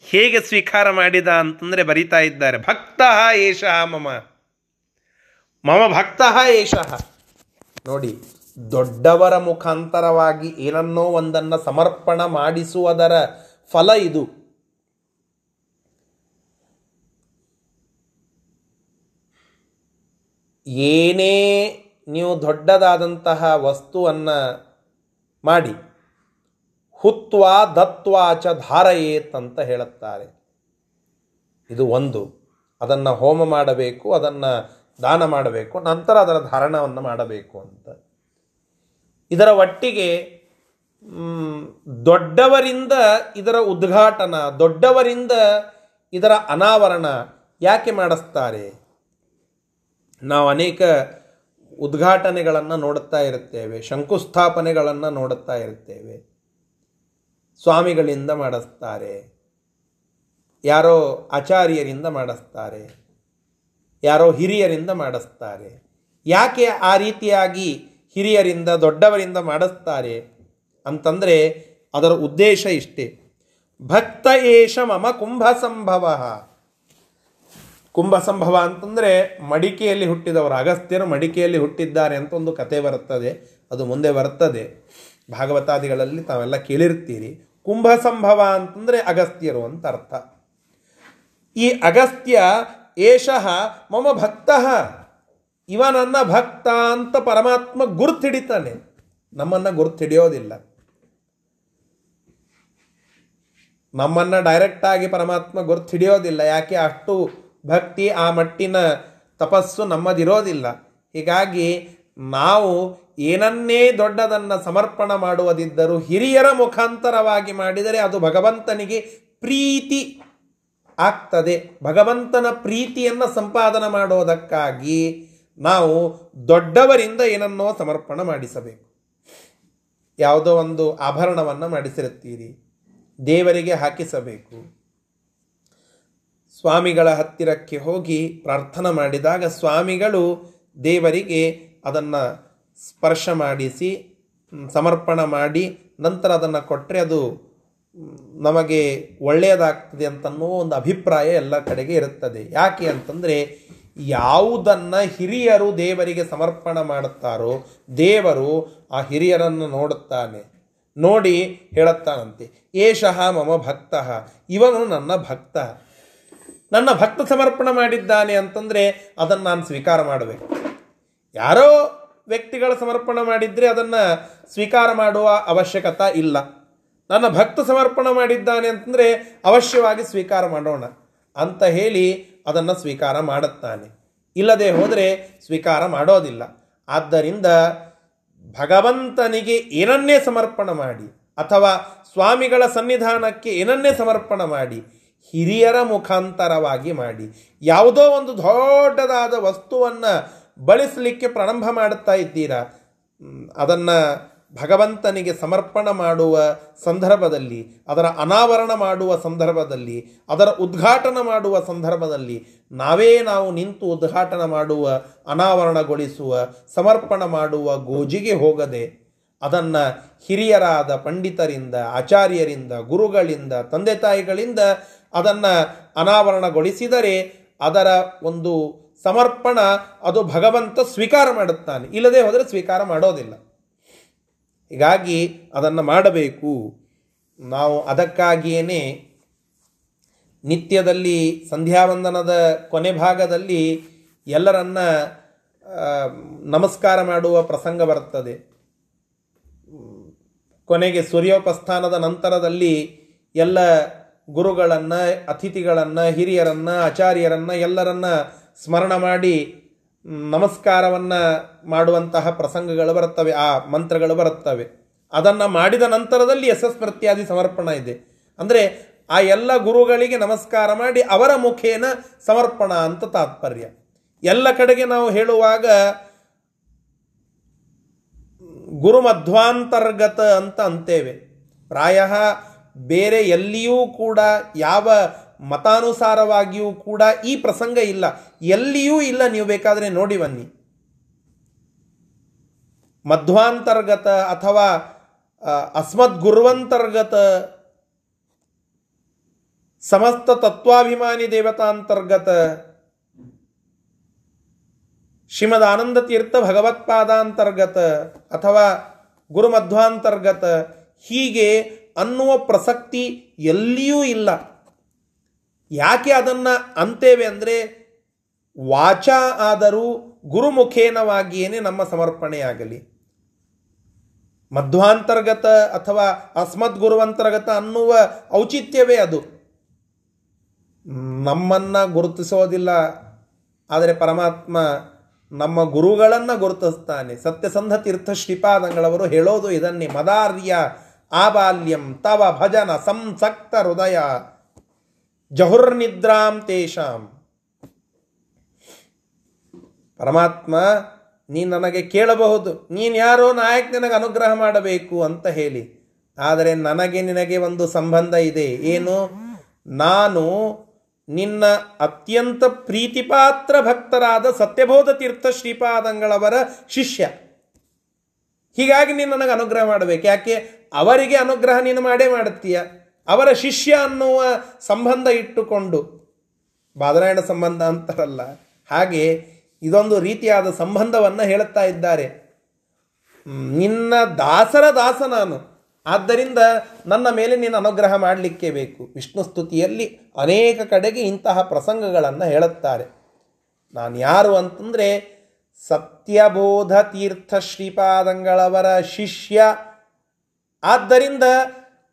ಹೇಗೆ ಸ್ವೀಕಾರ ಮಾಡಿದ ಅಂತಂದರೆ ಬರಿತಾ ಇದ್ದಾರೆ. ಭಕ್ತ ಏಷ ಮಮ. ಮಮ ಭಕ್ತ ಏಷ. ನೋಡಿ, ದೊಡ್ಡವರ ಮುಖಾಂತರವಾಗಿ ಏನನ್ನೋ ಒಂದನ್ನು ಸಮರ್ಪಣ ಮಾಡಿಸುವುದರ ಫಲ ಇದು. ಏನೇ ನೀವು ದೊಡ್ಡದಾದಂತಹ ವಸ್ತುವನ್ನು ಮಾಡಿ, ಹುತ್ವ ದತ್ವಾಚ ಧಾರಯೇತ್ ಅಂತ ಹೇಳುತ್ತಾರೆ. ಇದು ಒಂದು. ಅದನ್ನು ಹೋಮ ಮಾಡಬೇಕು, ಅದನ್ನು ದಾನ ಮಾಡಬೇಕು, ನಂತರ ಅದರ ಧಾರಣವನ್ನು ಮಾಡಬೇಕು ಅಂತ. ಇದರ ಒಟ್ಟಿಗೆ ದೊಡ್ಡವರಿಂದ ಇದರ ಉದ್ಘಾಟನ, ದೊಡ್ಡವರಿಂದ ಇದರ ಅನಾವರಣ ಯಾಕೆ ಮಾಡಿಸ್ತಾರೆ? ನಾವು ಅನೇಕ ಉದ್ಘಾಟನೆಗಳನ್ನು ನೋಡುತ್ತಾ ಇರುತ್ತೇವೆ, ಶಂಕುಸ್ಥಾಪನೆಗಳನ್ನು ನೋಡುತ್ತಾ ಇರುತ್ತೇವೆ. ಸ್ವಾಮಿಗಳಿಂದ ಮಾಡಿಸ್ತಾರೆ, ಯಾರೋ ಆಚಾರ್ಯರಿಂದ ಮಾಡಿಸ್ತಾರೆ, ಯಾರೋ ಹಿರಿಯರಿಂದ ಮಾಡಿಸ್ತಾರೆ. ಯಾಕೆ ಆ ರೀತಿಯಾಗಿ ಹಿರಿಯರಿಂದ, ದೊಡ್ಡವರಿಂದ ಮಾಡಿಸ್ತಾರೆ ಅಂತಂದರೆ ಅದರ ಉದ್ದೇಶ ಇಷ್ಟೇ. ಭಕ್ತ ಏಷ ಮಮ ಕುಂಭ ಸಂಭವ. ಕುಂಭ ಸಂಭವ ಅಂತಂದರೆ ಮಡಿಕೆಯಲ್ಲಿ ಹುಟ್ಟಿದವರು, ಅಗಸ್ತ್ಯರು ಮಡಿಕೆಯಲ್ಲಿ ಹುಟ್ಟಿದ್ದಾರೆ ಅಂತ ಒಂದು ಕತೆ ಬರುತ್ತದೆ. ಅದು ಮುಂದೆ ಬರ್ತದೆ ಭಾಗವತಾದಿಗಳಲ್ಲಿ ತಾವೆಲ್ಲ ಕೇಳಿರ್ತೀರಿ ಕುಂಭ ಸಂಭವ ಅಂತಂದರೆ ಅಗಸ್ತ್ಯರು ಅಂತ ಅರ್ಥ. ಈ ಅಗಸ್ತ್ಯ ಏಷಃ ಮಮ ಭಕ್ತ, ಇವ ನನ್ನ ಭಕ್ತ ಅಂತ ಪರಮಾತ್ಮ ಗುರ್ತಿಡಿತಾನೆ. ನಮ್ಮನ್ನು ಗುರ್ತಿಡಿಯೋದಿಲ್ಲ. ನಮ್ಮನ್ನು ಡೈರೆಕ್ಟಾಗಿ ಪರಮಾತ್ಮ ಗುರ್ತಿಡಿಯೋದಿಲ್ಲ. ಯಾಕೆ ಅಷ್ಟು ಭಕ್ತಿ ಆ ಮಟ್ಟಿನ ತಪಸ್ಸು ನಮ್ಮದಿರೋದಿಲ್ಲ. ಹೀಗಾಗಿ ನಾವು ಏನನ್ನೇ ದೊಡ್ಡದನ್ನು ಸಮರ್ಪಣ ಮಾಡುವುದಿದ್ದರೂ ಹಿರಿಯರ ಮುಖಾಂತರವಾಗಿ ಮಾಡಿದರೆ ಅದು ಭಗವಂತನಿಗೆ ಪ್ರೀತಿ ಆಗ್ತದೆ. ಭಗವಂತನ ಪ್ರೀತಿಯನ್ನು ಸಂಪಾದನೆ ಮಾಡುವುದಕ್ಕಾಗಿ ನಾವು ದೊಡ್ಡವರಿಂದ ಏನನ್ನೋ ಸಮರ್ಪಣ ಮಾಡಿಸಬೇಕು. ಯಾವುದೋ ಒಂದು ಆಭರಣವನ್ನು ಮಾಡಿಸಿರುತ್ತೀರಿ. ದೇವರಿಗೆ ಹಾಕಿಸಬೇಕು. ಸ್ವಾಮಿಗಳ ಹತ್ತಿರಕ್ಕೆ ಹೋಗಿ ಪ್ರಾರ್ಥನೆ ಮಾಡಿದಾಗ ಸ್ವಾಮಿಗಳು ದೇವರಿಗೆ ಅದನ್ನು ಸ್ಪರ್ಶ ಮಾಡಿಸಿ ಸಮರ್ಪಣ ಮಾಡಿ, ನಂತರ ಅದನ್ನು ಕೊಟ್ಟರೆ ಅದು ನಮಗೆ ಒಳ್ಳೆಯದಾಗ್ತದೆ ಅಂತನ್ನೋ ಒಂದು ಅಭಿಪ್ರಾಯ ಎಲ್ಲ ಕಡೆಗೆ ಇರುತ್ತದೆ. ಯಾಕೆ ಅಂತಂದರೆ, ಯಾವುದನ್ನು ಹಿರಿಯರು ದೇವರಿಗೆ ಸಮರ್ಪಣ ಮಾಡುತ್ತಾರೋ, ದೇವರು ಆ ಹಿರಿಯರನ್ನು ನೋಡುತ್ತಾನೆ. ನೋಡಿ ಹೇಳುತ್ತಾನಂತೆ, ಏಷಃ ಮಮ ಭಕ್ತ, ಇವನು ನನ್ನ ಭಕ್ತ. ನನ್ನ ಭಕ್ತ ಸಮರ್ಪಣೆ ಮಾಡಿದ್ದಾನೆ ಅಂತಂದರೆ ಅದನ್ನು ನಾನು ಸ್ವೀಕಾರ ಮಾಡಬೇಕು. ಯಾರೋ ವ್ಯಕ್ತಿಗಳ ಸಮರ್ಪಣೆ ಮಾಡಿದರೆ ಅದನ್ನು ಸ್ವೀಕಾರ ಮಾಡುವ ಅವಶ್ಯಕತೆ ಇಲ್ಲ. ನನ್ನ ಭಕ್ತ ಸಮರ್ಪಣೆ ಮಾಡಿದ್ದಾನೆ ಅಂತಂದರೆ ಅವಶ್ಯವಾಗಿ ಸ್ವೀಕಾರ ಮಾಡೋಣ ಅಂತ ಹೇಳಿ ಅದನ್ನು ಸ್ವೀಕಾರ ಮಾಡುತ್ತಾನೆ. ಇಲ್ಲದೆ ಹೋದರೆ ಸ್ವೀಕಾರ ಮಾಡೋದಿಲ್ಲ. ಆದ್ದರಿಂದ ಭಗವಂತನಿಗೆ ಏನನ್ನೇ ಸಮರ್ಪಣೆ ಮಾಡಿ ಅಥವಾ ಸ್ವಾಮಿಗಳ ಸನ್ನಿಧಾನಕ್ಕೆ ಏನನ್ನೇ ಸಮರ್ಪಣೆ ಮಾಡಿ ಹಿರಿಯರ ಮುಖಾಂತರವಾಗಿ ಮಾಡಿ. ಯಾವುದೋ ಒಂದು ದೊಡ್ಡದಾದ ವಸ್ತುವನ್ನು ಬಳಸಲಿಕ್ಕೆ ಪ್ರಾರಂಭ ಮಾಡುತ್ತಾ ಇದ್ದೀರಾ? ಅದನ್ನು ಭಗವಂತನಿಗೆ ಸಮರ್ಪಣ ಮಾಡುವ ಸಂದರ್ಭದಲ್ಲಿ, ಅದರ ಅನಾವರಣ ಮಾಡುವ ಸಂದರ್ಭದಲ್ಲಿ, ಅದರ ಉದ್ಘಾಟನ ಮಾಡುವ ಸಂದರ್ಭದಲ್ಲಿ ನಾವೇ ನಾವು ನಿಂತು ಉದ್ಘಾಟನ ಮಾಡುವ, ಅನಾವರಣಗೊಳಿಸುವ, ಸಮರ್ಪಣ ಮಾಡುವ ಗೋಜಿಗೆ ಹೋಗದೆ, ಅದನ್ನು ಹಿರಿಯರಾದ ಪಂಡಿತರಿಂದ, ಆಚಾರ್ಯರಿಂದ, ಗುರುಗಳಿಂದ, ತಂದೆ ತಾಯಿಗಳಿಂದ ಅದನ್ನು ಅನಾವರಣಗೊಳಿಸಿದರೆ ಅದರ ಒಂದು ಸಮರ್ಪಣ ಅದು ಭಗವಂತ ಸ್ವೀಕಾರ ಮಾಡುತ್ತಾನೆ. ಇಲ್ಲದೆ ಹೋದರೆ ಸ್ವೀಕಾರ ಮಾಡೋದಿಲ್ಲ. ಹೀಗಾಗಿ ಅದನ್ನು ಮಾಡಬೇಕು. ನಾವು ಅದಕ್ಕಾಗಿಯೇ ನಿತ್ಯದಲ್ಲಿ, ಸಂಧ್ಯಾವಂದನದ ಕೊನೆ ಭಾಗದಲ್ಲಿ ಎಲ್ಲರನ್ನ ನಮಸ್ಕಾರ ಮಾಡುವ ಪ್ರಸಂಗ ಬರುತ್ತದೆ. ಕೊನೆಗೆ ಸೂರ್ಯೋಪಸ್ಥಾನದ ನಂತರದಲ್ಲಿ ಎಲ್ಲ ಗುರುಗಳನ್ನು, ಅತಿಥಿಗಳನ್ನು, ಹಿರಿಯರನ್ನು, ಆಚಾರ್ಯರನ್ನು, ಎಲ್ಲರನ್ನ ಸ್ಮರಣ ಮಾಡಿ, ನಮಸ್ಕಾರವನ್ನು ಮಾಡುವಂತಹ ಪ್ರಸಂಗಗಳು ಬರುತ್ತವೆ, ಆ ಮಂತ್ರಗಳು ಬರುತ್ತವೆ. ಅದನ್ನು ಮಾಡಿದ ನಂತರದಲ್ಲಿ ಯಶಸ್ಮೃತ್ಯಾದಿ ಸಮರ್ಪಣ ಇದೆ. ಅಂದರೆ ಆ ಎಲ್ಲ ಗುರುಗಳಿಗೆ ನಮಸ್ಕಾರ ಮಾಡಿ ಅವರ ಮುಖೇನ ಸಮರ್ಪಣ ಅಂತ ತಾತ್ಪರ್ಯ. ಎಲ್ಲ ಕಡೆಗೆ ನಾವು ಹೇಳುವಾಗ, ಗುರುಮಧ್ವಾಂತರ್ಗತ ಅಂತ ಅಂತೇವೆ. ಪ್ರಾಯ ಬೇರೆ ಎಲ್ಲಿಯೂ ಕೂಡ, ಯಾವ ಮತಾನುಸಾರವಾಗಿಯೂ ಕೂಡ ಈ ಪ್ರಸಂಗ ಇಲ್ಲ. ಎಲ್ಲಿಯೂ ಇಲ್ಲ ನೀವು ಬೇಕಾದರೆ ನೋಡಿ ಬನ್ನಿ. ಮಧ್ವಾಂತರ್ಗತ ಅಥವಾ ಅಸ್ಮದ್ ಗುರುವಂತರ್ಗತ ಸಮಸ್ತ ತತ್ವಾಭಿಮಾನಿ ದೇವತಾಂತರ್ಗತ ಶ್ರೀಮದ್ ಆನಂದ ತೀರ್ಥ ಭಗವತ್ಪಾದಾಂತರ್ಗತ ಅಥವಾ ಗುರುಮಧ್ವಾಂತರ್ಗತ ಹೀಗೆ ಅನ್ನುವ ಪ್ರಸಕ್ತಿ ಎಲ್ಲಿಯೂ ಇಲ್ಲ. ಯಾಕೆ ಅದನ್ನು ಅಂತೇವೆ ಅಂದರೆ, ವಾಚ ಆದರೂ ಗುರುಮುಖೇನವಾಗಿಯೇ ನಮ್ಮ ಸಮರ್ಪಣೆಯಾಗಲಿ. ಮಧ್ವಾಂತರ್ಗತ ಅಥವಾ ಅಸ್ಮದ್ ಗುರುವಂತರ್ಗತ ಅನ್ನುವ ಔಚಿತ್ಯವೇ ಅದು. ನಮ್ಮನ್ನು ಗುರುತಿಸೋದಿಲ್ಲ, ಆದರೆ ಪರಮಾತ್ಮ ನಮ್ಮ ಗುರುಗಳನ್ನು ಗುರುತಿಸ್ತಾನೆ. ಸತ್ಯಸಂಧ ತೀರ್ಥ ಶ್ರೀಪಾದಂಗಳವರು ಹೇಳೋದು ಇದನ್ನೇ, ಮದಾರ್ಯ ಆಬಾಲ್ಯಂ ತವ ಭಜನ ಸಂಸಕ್ತ ಹೃದಯ ಜಹುರ್ನಿದ್ರಾಂ ತೇಷಾಂ ಪರಮಾತ್ಮ ನೀ ನನಗೆ ಕೇಳಬಹುದು. ನೀನು ಯಾರೋ ನಾಯಕ್ ನಿನಗೆ ಅನುಗ್ರಹ ಮಾಡಬೇಕು ಅಂತ ಹೇಳಿ. ಆದರೆ ನನಗೆ ನಿನಗೆ ಒಂದು ಸಂಬಂಧ ಇದೆ. ಏನು? ನಾನು ನಿನ್ನ ಅತ್ಯಂತ ಪ್ರೀತಿಪಾತ್ರ ಭಕ್ತರಾದ ಸತ್ಯಬೋಧ ತೀರ್ಥ ಶ್ರೀಪಾದಂಗಳವರ ಶಿಷ್ಯ. ಹೀಗಾಗಿ ನೀನು ನನಗೆ ಅನುಗ್ರಹ ಮಾಡಬೇಕು. ಯಾಕೆ? ಅವರಿಗೆ ಅನುಗ್ರಹ ನೀನು ಮಾಡೇ ಮಾಡುತ್ತೀಯ. ಅವರ ಶಿಷ್ಯ ಅನ್ನುವ ಸಂಬಂಧ ಇಟ್ಟುಕೊಂಡು. ಬಾದರಾಯಣ ಸಂಬಂಧ ಅಂತಾರಲ್ಲ. ಹಾಗೆ ಇದೊಂದು ರೀತಿಯಾದ ಸಂಬಂಧವನ್ನು ಹೇಳುತ್ತಾ ಇದ್ದಾರೆ. ನಿನ್ನ ದಾಸರ ದಾಸ ನಾನು. ಆದ್ದರಿಂದ ನನ್ನ ಮೇಲೆ ನೀನು ಅನುಗ್ರಹ ಮಾಡಲಿಕ್ಕೆ ಬೇಕು. ವಿಷ್ಣು ಸ್ತುತಿಯಲ್ಲಿ ಅನೇಕ ಕಡೆಗೆ ಇಂತಹ ಪ್ರಸಂಗಗಳನ್ನು ಹೇಳುತ್ತಾರೆ. ನಾನು ಯಾರು ಅಂತಂದರೆ ಸತ್ಯಬೋಧ ತೀರ್ಥ ಶ್ರೀಪಾದಂಗಳವರ ಶಿಷ್ಯ. ಆದ್ದರಿಂದ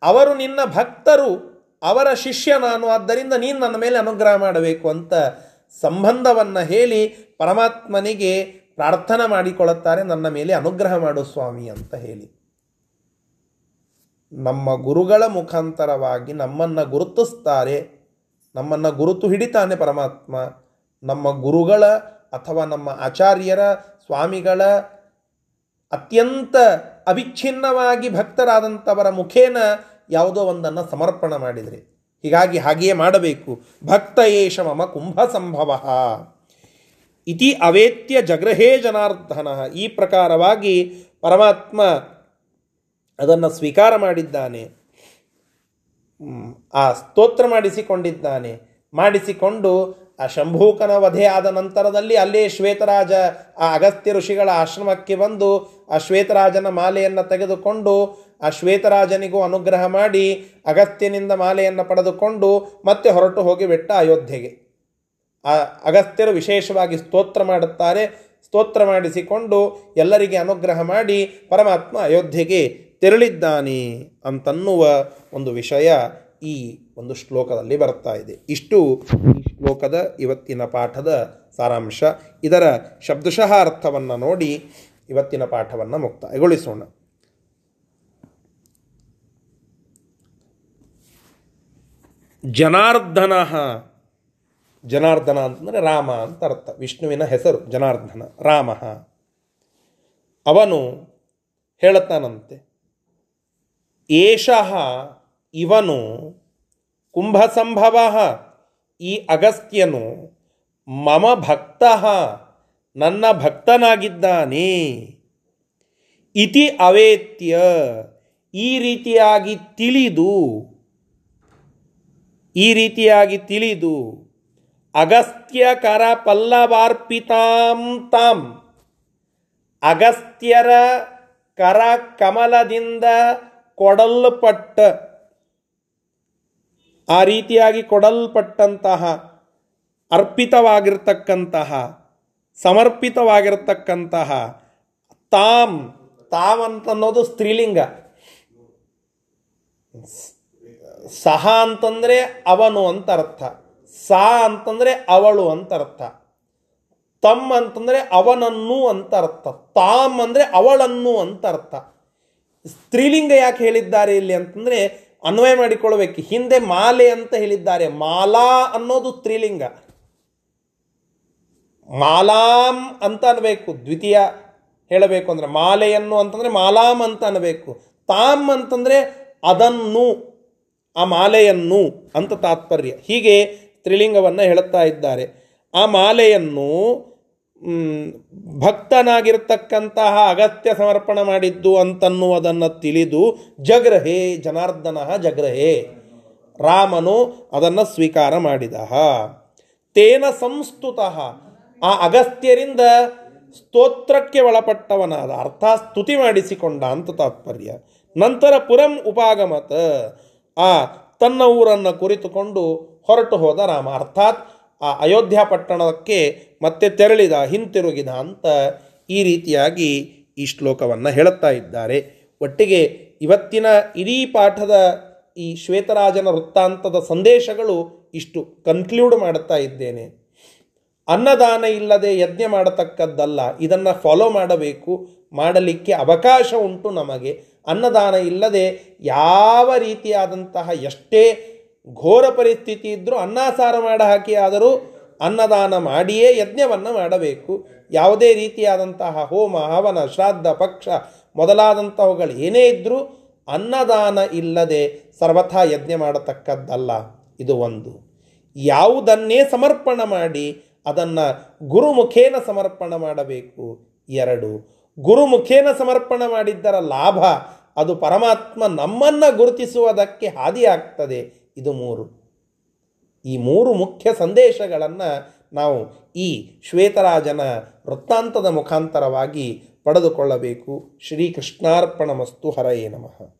ಅವರು ನಿನ್ನ ಭಕ್ತರು, ಅವರ ಶಿಷ್ಯ ನಾನು, ಆದ್ದರಿಂದ ನೀನು ನನ್ನ ಮೇಲೆ ಅನುಗ್ರಹ ಮಾಡಬೇಕು ಅಂತ ಸಂಬಂಧವನ್ನು ಹೇಳಿ ಪರಮಾತ್ಮನಿಗೆ ಪ್ರಾರ್ಥನೆ ಮಾಡಿಕೊಳ್ಳುತ್ತಾರೆ, ನನ್ನ ಮೇಲೆ ಅನುಗ್ರಹ ಮಾಡು ಸ್ವಾಮಿ ಅಂತ ಹೇಳಿ. ನಮ್ಮ ಗುರುಗಳ ಮುಖಾಂತರವಾಗಿ ನಮ್ಮನ್ನು ಗುರುತಿಸ್ತಾರೆ, ನಮ್ಮನ್ನು ಗುರುತು ಹಿಡಿತಾನೆ ಪರಮಾತ್ಮ. ನಮ್ಮ ಗುರುಗಳ ಅಥವಾ ನಮ್ಮ ಆಚಾರ್ಯರ ಸ್ವಾಮಿಗಳ ಅತ್ಯಂತ ಅವಿಚ್ಛಿನ್ನವಾಗಿ ಭಕ್ತರಾದಂಥವರ ಮುಖೇನ ಯಾವುದೋ ಒಂದನ್ನು ಸಮರ್ಪಣ ಮಾಡಿದರೆ. ಹೀಗಾಗಿ ಹಾಗೆಯೇ ಮಾಡಬೇಕು. ಭಕ್ತ ಏಷ ಮಮ ಕುಂಭ ಸಂಭವ. ಇತಿ ಅವೇತ್ಯ ಜಗ್ರಹೇ ಜನಾರ್ದನ. ಈ ಪ್ರಕಾರವಾಗಿ ಪರಮಾತ್ಮ ಅದನ್ನು ಸ್ವೀಕಾರ ಮಾಡಿದ್ದಾನೆ. ಆ ಸ್ತೋತ್ರ ಮಾಡಿಸಿಕೊಂಡಿದ್ದಾನೆ. ಮಾಡಿಸಿಕೊಂಡು ಆ ಶಂಭೂಕನ ವಧೆ ಆದ ನಂತರದಲ್ಲಿ ಅಲ್ಲೇ ಶ್ವೇತರಾಜ, ಆ ಅಗಸ್ತ್ಯ ಋಷಿಗಳ ಆಶ್ರಮಕ್ಕೆ ಬಂದು ಆ ಶ್ವೇತರಾಜನ ಮಾಲೆಯನ್ನು ತೆಗೆದುಕೊಂಡು ಆ ಶ್ವೇತರಾಜನಿಗೂ ಅನುಗ್ರಹ ಮಾಡಿ ಅಗಸ್ತ್ಯನಿಂದ ಮಾಲೆಯನ್ನು ಪಡೆದುಕೊಂಡು ಮತ್ತೆ ಹೊರಟು ಹೋಗಿಬಿಟ್ಟ ಅಯೋಧ್ಯೆಗೆ. ಆ ಅಗಸ್ತ್ಯರು ವಿಶೇಷವಾಗಿ ಸ್ತೋತ್ರ ಮಾಡುತ್ತಾರೆ. ಸ್ತೋತ್ರ ಮಾಡಿಸಿಕೊಂಡು ಎಲ್ಲರಿಗೆ ಅನುಗ್ರಹ ಮಾಡಿ ಪರಮಾತ್ಮ ಅಯೋಧ್ಯೆಗೆ ತೆರಳಿದ್ದಾನೆ ಅಂತನ್ನುವ ಒಂದು ವಿಷಯ ಈ ಒಂದು ಶ್ಲೋಕದಲ್ಲಿ ಬರ್ತಾ ಇದೆ. ಇಷ್ಟು ಈ ಶ್ಲೋಕದ ಇವತ್ತಿನ ಪಾಠದ ಸಾರಾಂಶ. ಇದರ ಶಬ್ದಶಃ ಅರ್ಥವನ್ನು ನೋಡಿ ಇವತ್ತಿನ ಪಾಠವನ್ನು ಮುಕ್ತಾಯಗೊಳಿಸೋಣ. ಜನಾರ್ದನ. ಜನಾರ್ದನ ಅಂತಂದರೆ ರಾಮ ಅಂತ ಅರ್ಥ. ವಿಷ್ಣುವಿನ ಹೆಸರು ಜನಾರ್ದನ, ರಾಮ. ಅವನು ಹೇಳುತ್ತಾನಂತೆ, ಏಷಃ ಇವನು ಕುಂಭಸಂಭವ ಈ ಅಗಸ್ತ್ಯನು, ಮಮ ಭಕ್ತ, ನನ್ನ ಭಕ್ತನಾಗಿದ್ದಾನೆ. ಇತಿ ಅವೇತ್ಯ, ಈ ರೀತಿಯಾಗಿ ತಿಳಿದು, ಈ ರೀತಿಯಾಗಿ ತಿಳಿದು ಅಗಸ್ತ್ಯ ಕರ ಪಲ್ಲವಾರ್ಪಿತಾಂ ತಾಂ. ಅಗಸ್ತ್ಯರ ಕರ ಕಮಲದಿಂದ ಕೊಡಲ್ಪಟ್ಟ ಆ ರೀತಿಯಾಗಿ ಕೊಡಲ್ಪಟ್ಟಂತಹ, ಅರ್ಪಿತವಾಗಿರ್ತಕ್ಕಂತಹ, ಸಮರ್ಪಿತವಾಗಿರ್ತಕ್ಕಂತಹ ತಾಮ್ ತಾಮ್ ಅಂತನ್ನೋದು ಸ್ತ್ರೀಲಿಂಗ. ಸಹ ಅಂತಂದರೆ ಅವನು ಅಂತ ಅರ್ಥ ಸಾ ಅಂತಂದರೆ ಅವಳು ಅಂತ ಅರ್ಥ ತಮ್ ಅಂತಂದರೆ ಅವನನ್ನು ಅಂತ ಅರ್ಥ ತಾಮ್ ಅಂದರೆ ಅವಳನ್ನು ಅಂತ ಅರ್ಥ ಸ್ತ್ರೀಲಿಂಗ ಯಾಕೆ ಹೇಳಿದ್ದಾರೆ ಇಲ್ಲಿ ಅಂತಂದರೆ ಅನ್ವಯ ಮಾಡಿಕೊಳ್ಬೇಕು ಹಿಂದೆ ಮಾಲೆ ಅಂತ ಹೇಳಿದ್ದಾರೆ. ಮಾಲಾ ಅನ್ನೋದು ತ್ರಿಲಿಂಗ ಮಾಲಾಂ ಅಂತ ಅನ್ಬೇಕು. ದ್ವಿತೀಯ ಹೇಳಬೇಕು ಅಂದರೆ ಮಾಲೆಯನ್ನು ಅಂತಂದರೆ ಮಾಲಾಂ ಅಂತ ಅನ್ಬೇಕು. ತಾಮ್ ಅಂತಂದರೆ ಅದನ್ನು, ಆ ಮಾಲೆಯನ್ನು ಅಂತ ತಾತ್ಪರ್ಯ. ಹೀಗೆ ತ್ರಿಲಿಂಗವನ್ನು ಹೇಳುತ್ತಾ ಇದ್ದಾರೆ. ಆ ಮಾಲೆಯನ್ನು ಭಕ್ತನಾಗಿರ್ತಕ್ಕಂತಹ ಅಗತ್ಯ ಸಮರ್ಪಣ ಮಾಡಿದ್ದು ಅಂತನ್ನುವುದನ್ನು ತಿಳಿದು, ಜಗ್ರಹೇ ಜನಾರ್ದನ ಜಗ್ರಹೇ, ರಾಮನು ಅದನ್ನು ಸ್ವೀಕಾರ ಮಾಡಿದ ತೇನ ಸಂಸ್ತುತಃ, ಆ ಅಗಸ್ತ್ಯರಿಂದ ಸ್ತೋತ್ರಕ್ಕೆ ಒಳಪಟ್ಟವನಾದ, ಅರ್ಥ ಸ್ತುತಿ ಮಾಡಿಸಿಕೊಂಡ ಅಂತ ತಾತ್ಪರ್ಯ. ನಂತರ ಪುರಂ ಉಪಾಗಮತ, ಆ ತನ್ನ ಊರನ್ನು ಕುರಿತುಕೊಂಡು ಹೊರಟು ಹೋದ ರಾಮ. ಅರ್ಥಾತ್ ಆ ಅಯೋಧ್ಯ ಪಟ್ಟಣಕ್ಕೆ ಮತ್ತೆ ತೆರಳಿದ, ಹಿಂತಿರುಗಿದ ಅಂತ ಈ ರೀತಿಯಾಗಿ ಈ ಶ್ಲೋಕವನ್ನು ಹೇಳುತ್ತಾ ಇದ್ದಾರೆ. ಒಟ್ಟಿಗೆ ಇವತ್ತಿನ ಇಡೀ ಪಾಠದ ಈ ಶ್ವೇತರಾಜನ ವೃತ್ತಾಂತದ ಸಂದೇಶಗಳು ಇಷ್ಟು ಕನ್ಕ್ಲೂಡ್ ಮಾಡುತ್ತಾ ಇದ್ದೇನೆ. ಅನ್ನದಾನ ಇಲ್ಲದೆ ಯಜ್ಞ ಮಾಡತಕ್ಕದ್ದಲ್ಲ, ಇದನ್ನು ಫಾಲೋ ಮಾಡಬೇಕು, ಮಾಡಲಿಕ್ಕೆ ಅವಕಾಶ ಉಂಟು ನಮಗೆ. ಅನ್ನದಾನ ಇಲ್ಲದೆ ಯಾವ ರೀತಿಯಾದಂತಹ ಎಷ್ಟೇ ಘೋರ ಪರಿಸ್ಥಿತಿ ಇದ್ದರೂ ಅನ್ನಾಸಾರ ಮಾಡ ಹಾಕಿ ಅನ್ನದಾನ ಮಾಡಿಯೇ ಯಜ್ಞವನ್ನು ಮಾಡಬೇಕು. ಯಾವುದೇ ರೀತಿಯಾದಂತಹ ಹೋಮ, ಹವನ, ಶ್ರಾದ್ದ, ಪಕ್ಷ ಮೊದಲಾದಂಥವುಗಳು ಏನೇ ಇದ್ದರೂ ಅನ್ನದಾನ ಇಲ್ಲದೆ ಸರ್ವಥಾ ಯಜ್ಞ ಮಾಡತಕ್ಕದ್ದಲ್ಲ. ಇದು ಒಂದು. ಯಾವುದನ್ನೇ ಸಮರ್ಪಣ ಮಾಡಿ ಅದನ್ನು ಗುರುಮುಖೇನ ಸಮರ್ಪಣ ಮಾಡಬೇಕು. ಎರಡು. ಗುರುಮುಖೇನ ಸಮರ್ಪಣ ಮಾಡಿದ್ದರ ಲಾಭ ಅದು ಪರಮಾತ್ಮ ನಮ್ಮನ್ನು ಗುರುತಿಸುವುದಕ್ಕೆ ಹಾದಿಯಾಗ್ತದೆ. ಇದು ಮೂರು. ಈ ಮೂರು ಮುಖ್ಯ ಸಂದೇಶಗಳನ್ನು ನಾವು ಈ ಶ್ವೇತರಾಜನ ವೃತ್ತಾಂತದ ಮುಖಾಂತರವಾಗಿ ಪಡೆದುಕೊಳ್ಳಬೇಕು. ಶ್ರೀಕೃಷ್ಣಾರ್ಪಣ ಮಸ್ತು ಹರಯೇ ನಮಃ.